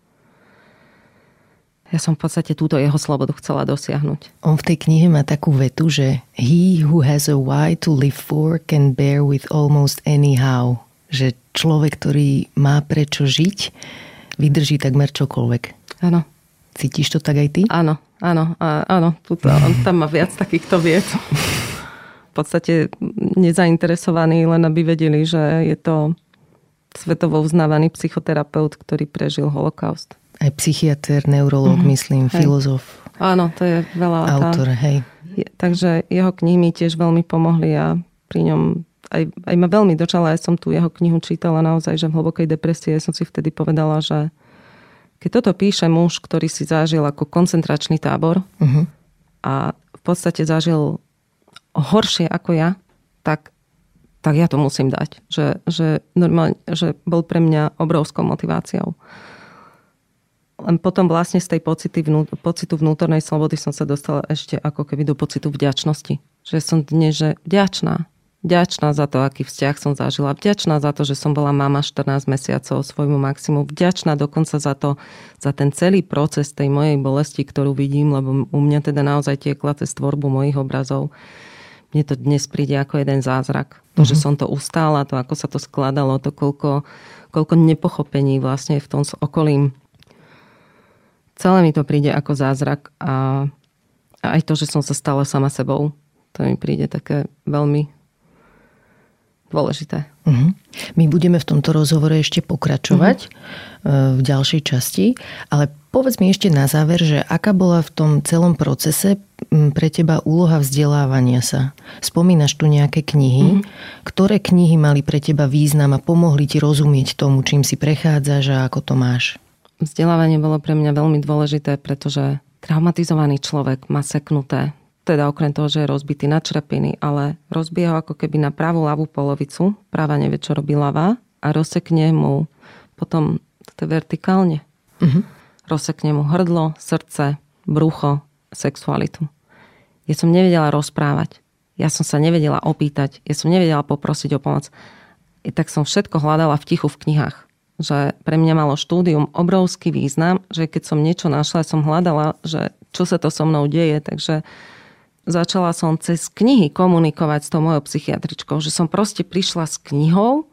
Ja som v podstate túto jeho slobodu chcela dosiahnuť. On v tej knihe má takú vetu, že he who has a why to live for can bear with almost anyhow. Že človek, ktorý má prečo žiť, vydrží takmer čokoľvek. Áno. Cítiš to tak aj ty? Áno, áno, áno. Tuto, on tam má viac takýchto vied. *laughs* Podstate nezainteresovaní, len aby vedeli, že je to svetovo uznávaný psychoterapeut, ktorý prežil holokaust. Aj psychiatr, neurolog, mm-hmm. myslím, hej. filozof. Áno, to je veľa. Autor, tá. hej. Je, takže jeho knihy mi tiež veľmi pomohli a pri ňom aj, aj ma veľmi dočala, aj som tú jeho knihu čítala naozaj, že v hlbokej depresie som si vtedy povedala, že keď toto píše muž, ktorý si zažil ako koncentračný tábor uh-huh. a v podstate zažil horšie ako ja, tak, tak ja to musím dať. Že, že, normálne, že bol pre mňa obrovskou motiváciou. Len potom vlastne z tej pocity, vnú, pocitu vnútornej slobody som sa dostala ešte ako keby do pocitu vďačnosti. Že som dnes že vďačná Vďačná za to, aký vzťah som zažila. Vďačná za to, že som bola mama 14 mesiacov svojmu maximu. Vďačná dokonca za to, za ten celý proces tej mojej bolesti, ktorú vidím, lebo u mňa teda naozaj tiekla cez tvorbu mojich obrazov. Mne to dnes príde ako jeden zázrak. To, uh-huh. že mhm. som to ustála, to, ako sa to skladalo, to, koľko, koľko nepochopení vlastne v tom s okolím. Celé mi to príde ako zázrak a, a aj to, že som sa stala sama sebou, to mi príde také veľmi dôležité. Uh-huh. My budeme v tomto rozhovore ešte pokračovať uh-huh. v ďalšej časti, ale povedz mi ešte na záver, že aká bola v tom celom procese pre teba úloha vzdelávania sa? Spomínaš tu nejaké knihy. Uh-huh. Ktoré knihy mali pre teba význam a pomohli ti rozumieť tomu, čím si prechádzaš a ako to máš? Vzdelávanie bolo pre mňa veľmi dôležité, pretože traumatizovaný človek má seknuté teda okrem toho, že je rozbitý na črepiny, ale rozbije ho ako keby na pravú ľavú polovicu, práva nevie, čo robí ľava a rozsekne mu potom to vertikálne. Uh-huh. Rozsekne mu hrdlo, srdce, brucho, sexualitu. Ja som nevedela rozprávať. Ja som sa nevedela opýtať. Ja som nevedela poprosiť o pomoc. I tak som všetko hľadala v tichu v knihách. Že pre mňa malo štúdium obrovský význam, že keď som niečo našla, som hľadala, že čo sa to so mnou deje. Takže začala som cez knihy komunikovať s tou mojou psychiatričkou, že som proste prišla s knihou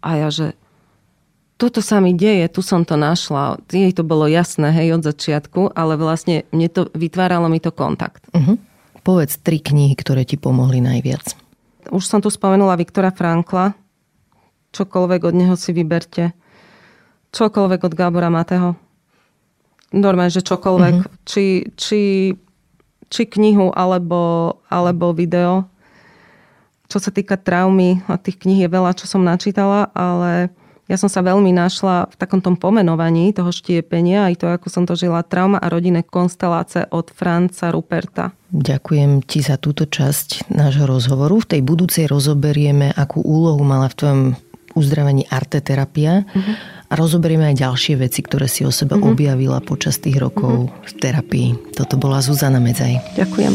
a ja, že toto sa mi deje, tu som to našla. Jej to bolo jasné, hej, od začiatku, ale vlastne mne to, vytváralo mi to kontakt. Uh-huh. Povedz tri knihy, ktoré ti pomohli najviac. Už som tu spomenula Viktora Frankla. Čokoľvek od neho si vyberte. Čokoľvek od Gábora Mateho. Normálne, že čokoľvek. Uh-huh. Či, či či knihu alebo, alebo video. Čo sa týka traumy, a tých kníh je veľa, čo som načítala, ale ja som sa veľmi našla v takom tom pomenovaní toho štiepenia, aj to, ako som to žila, trauma a rodinné konstelácie od Franca Ruperta. Ďakujem ti za túto časť nášho rozhovoru. V tej budúcej rozoberieme, akú úlohu mala v tvojom uzdravení arteterapia. Uh-huh a rozoberieme aj ďalšie veci, ktoré si o sebe mm-hmm. objavila počas tých rokov mm-hmm. v terapii. Toto bola Zuzana Medzaj. Ďakujem.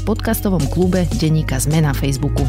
v podcastovom klube Deníka Zme na Facebooku.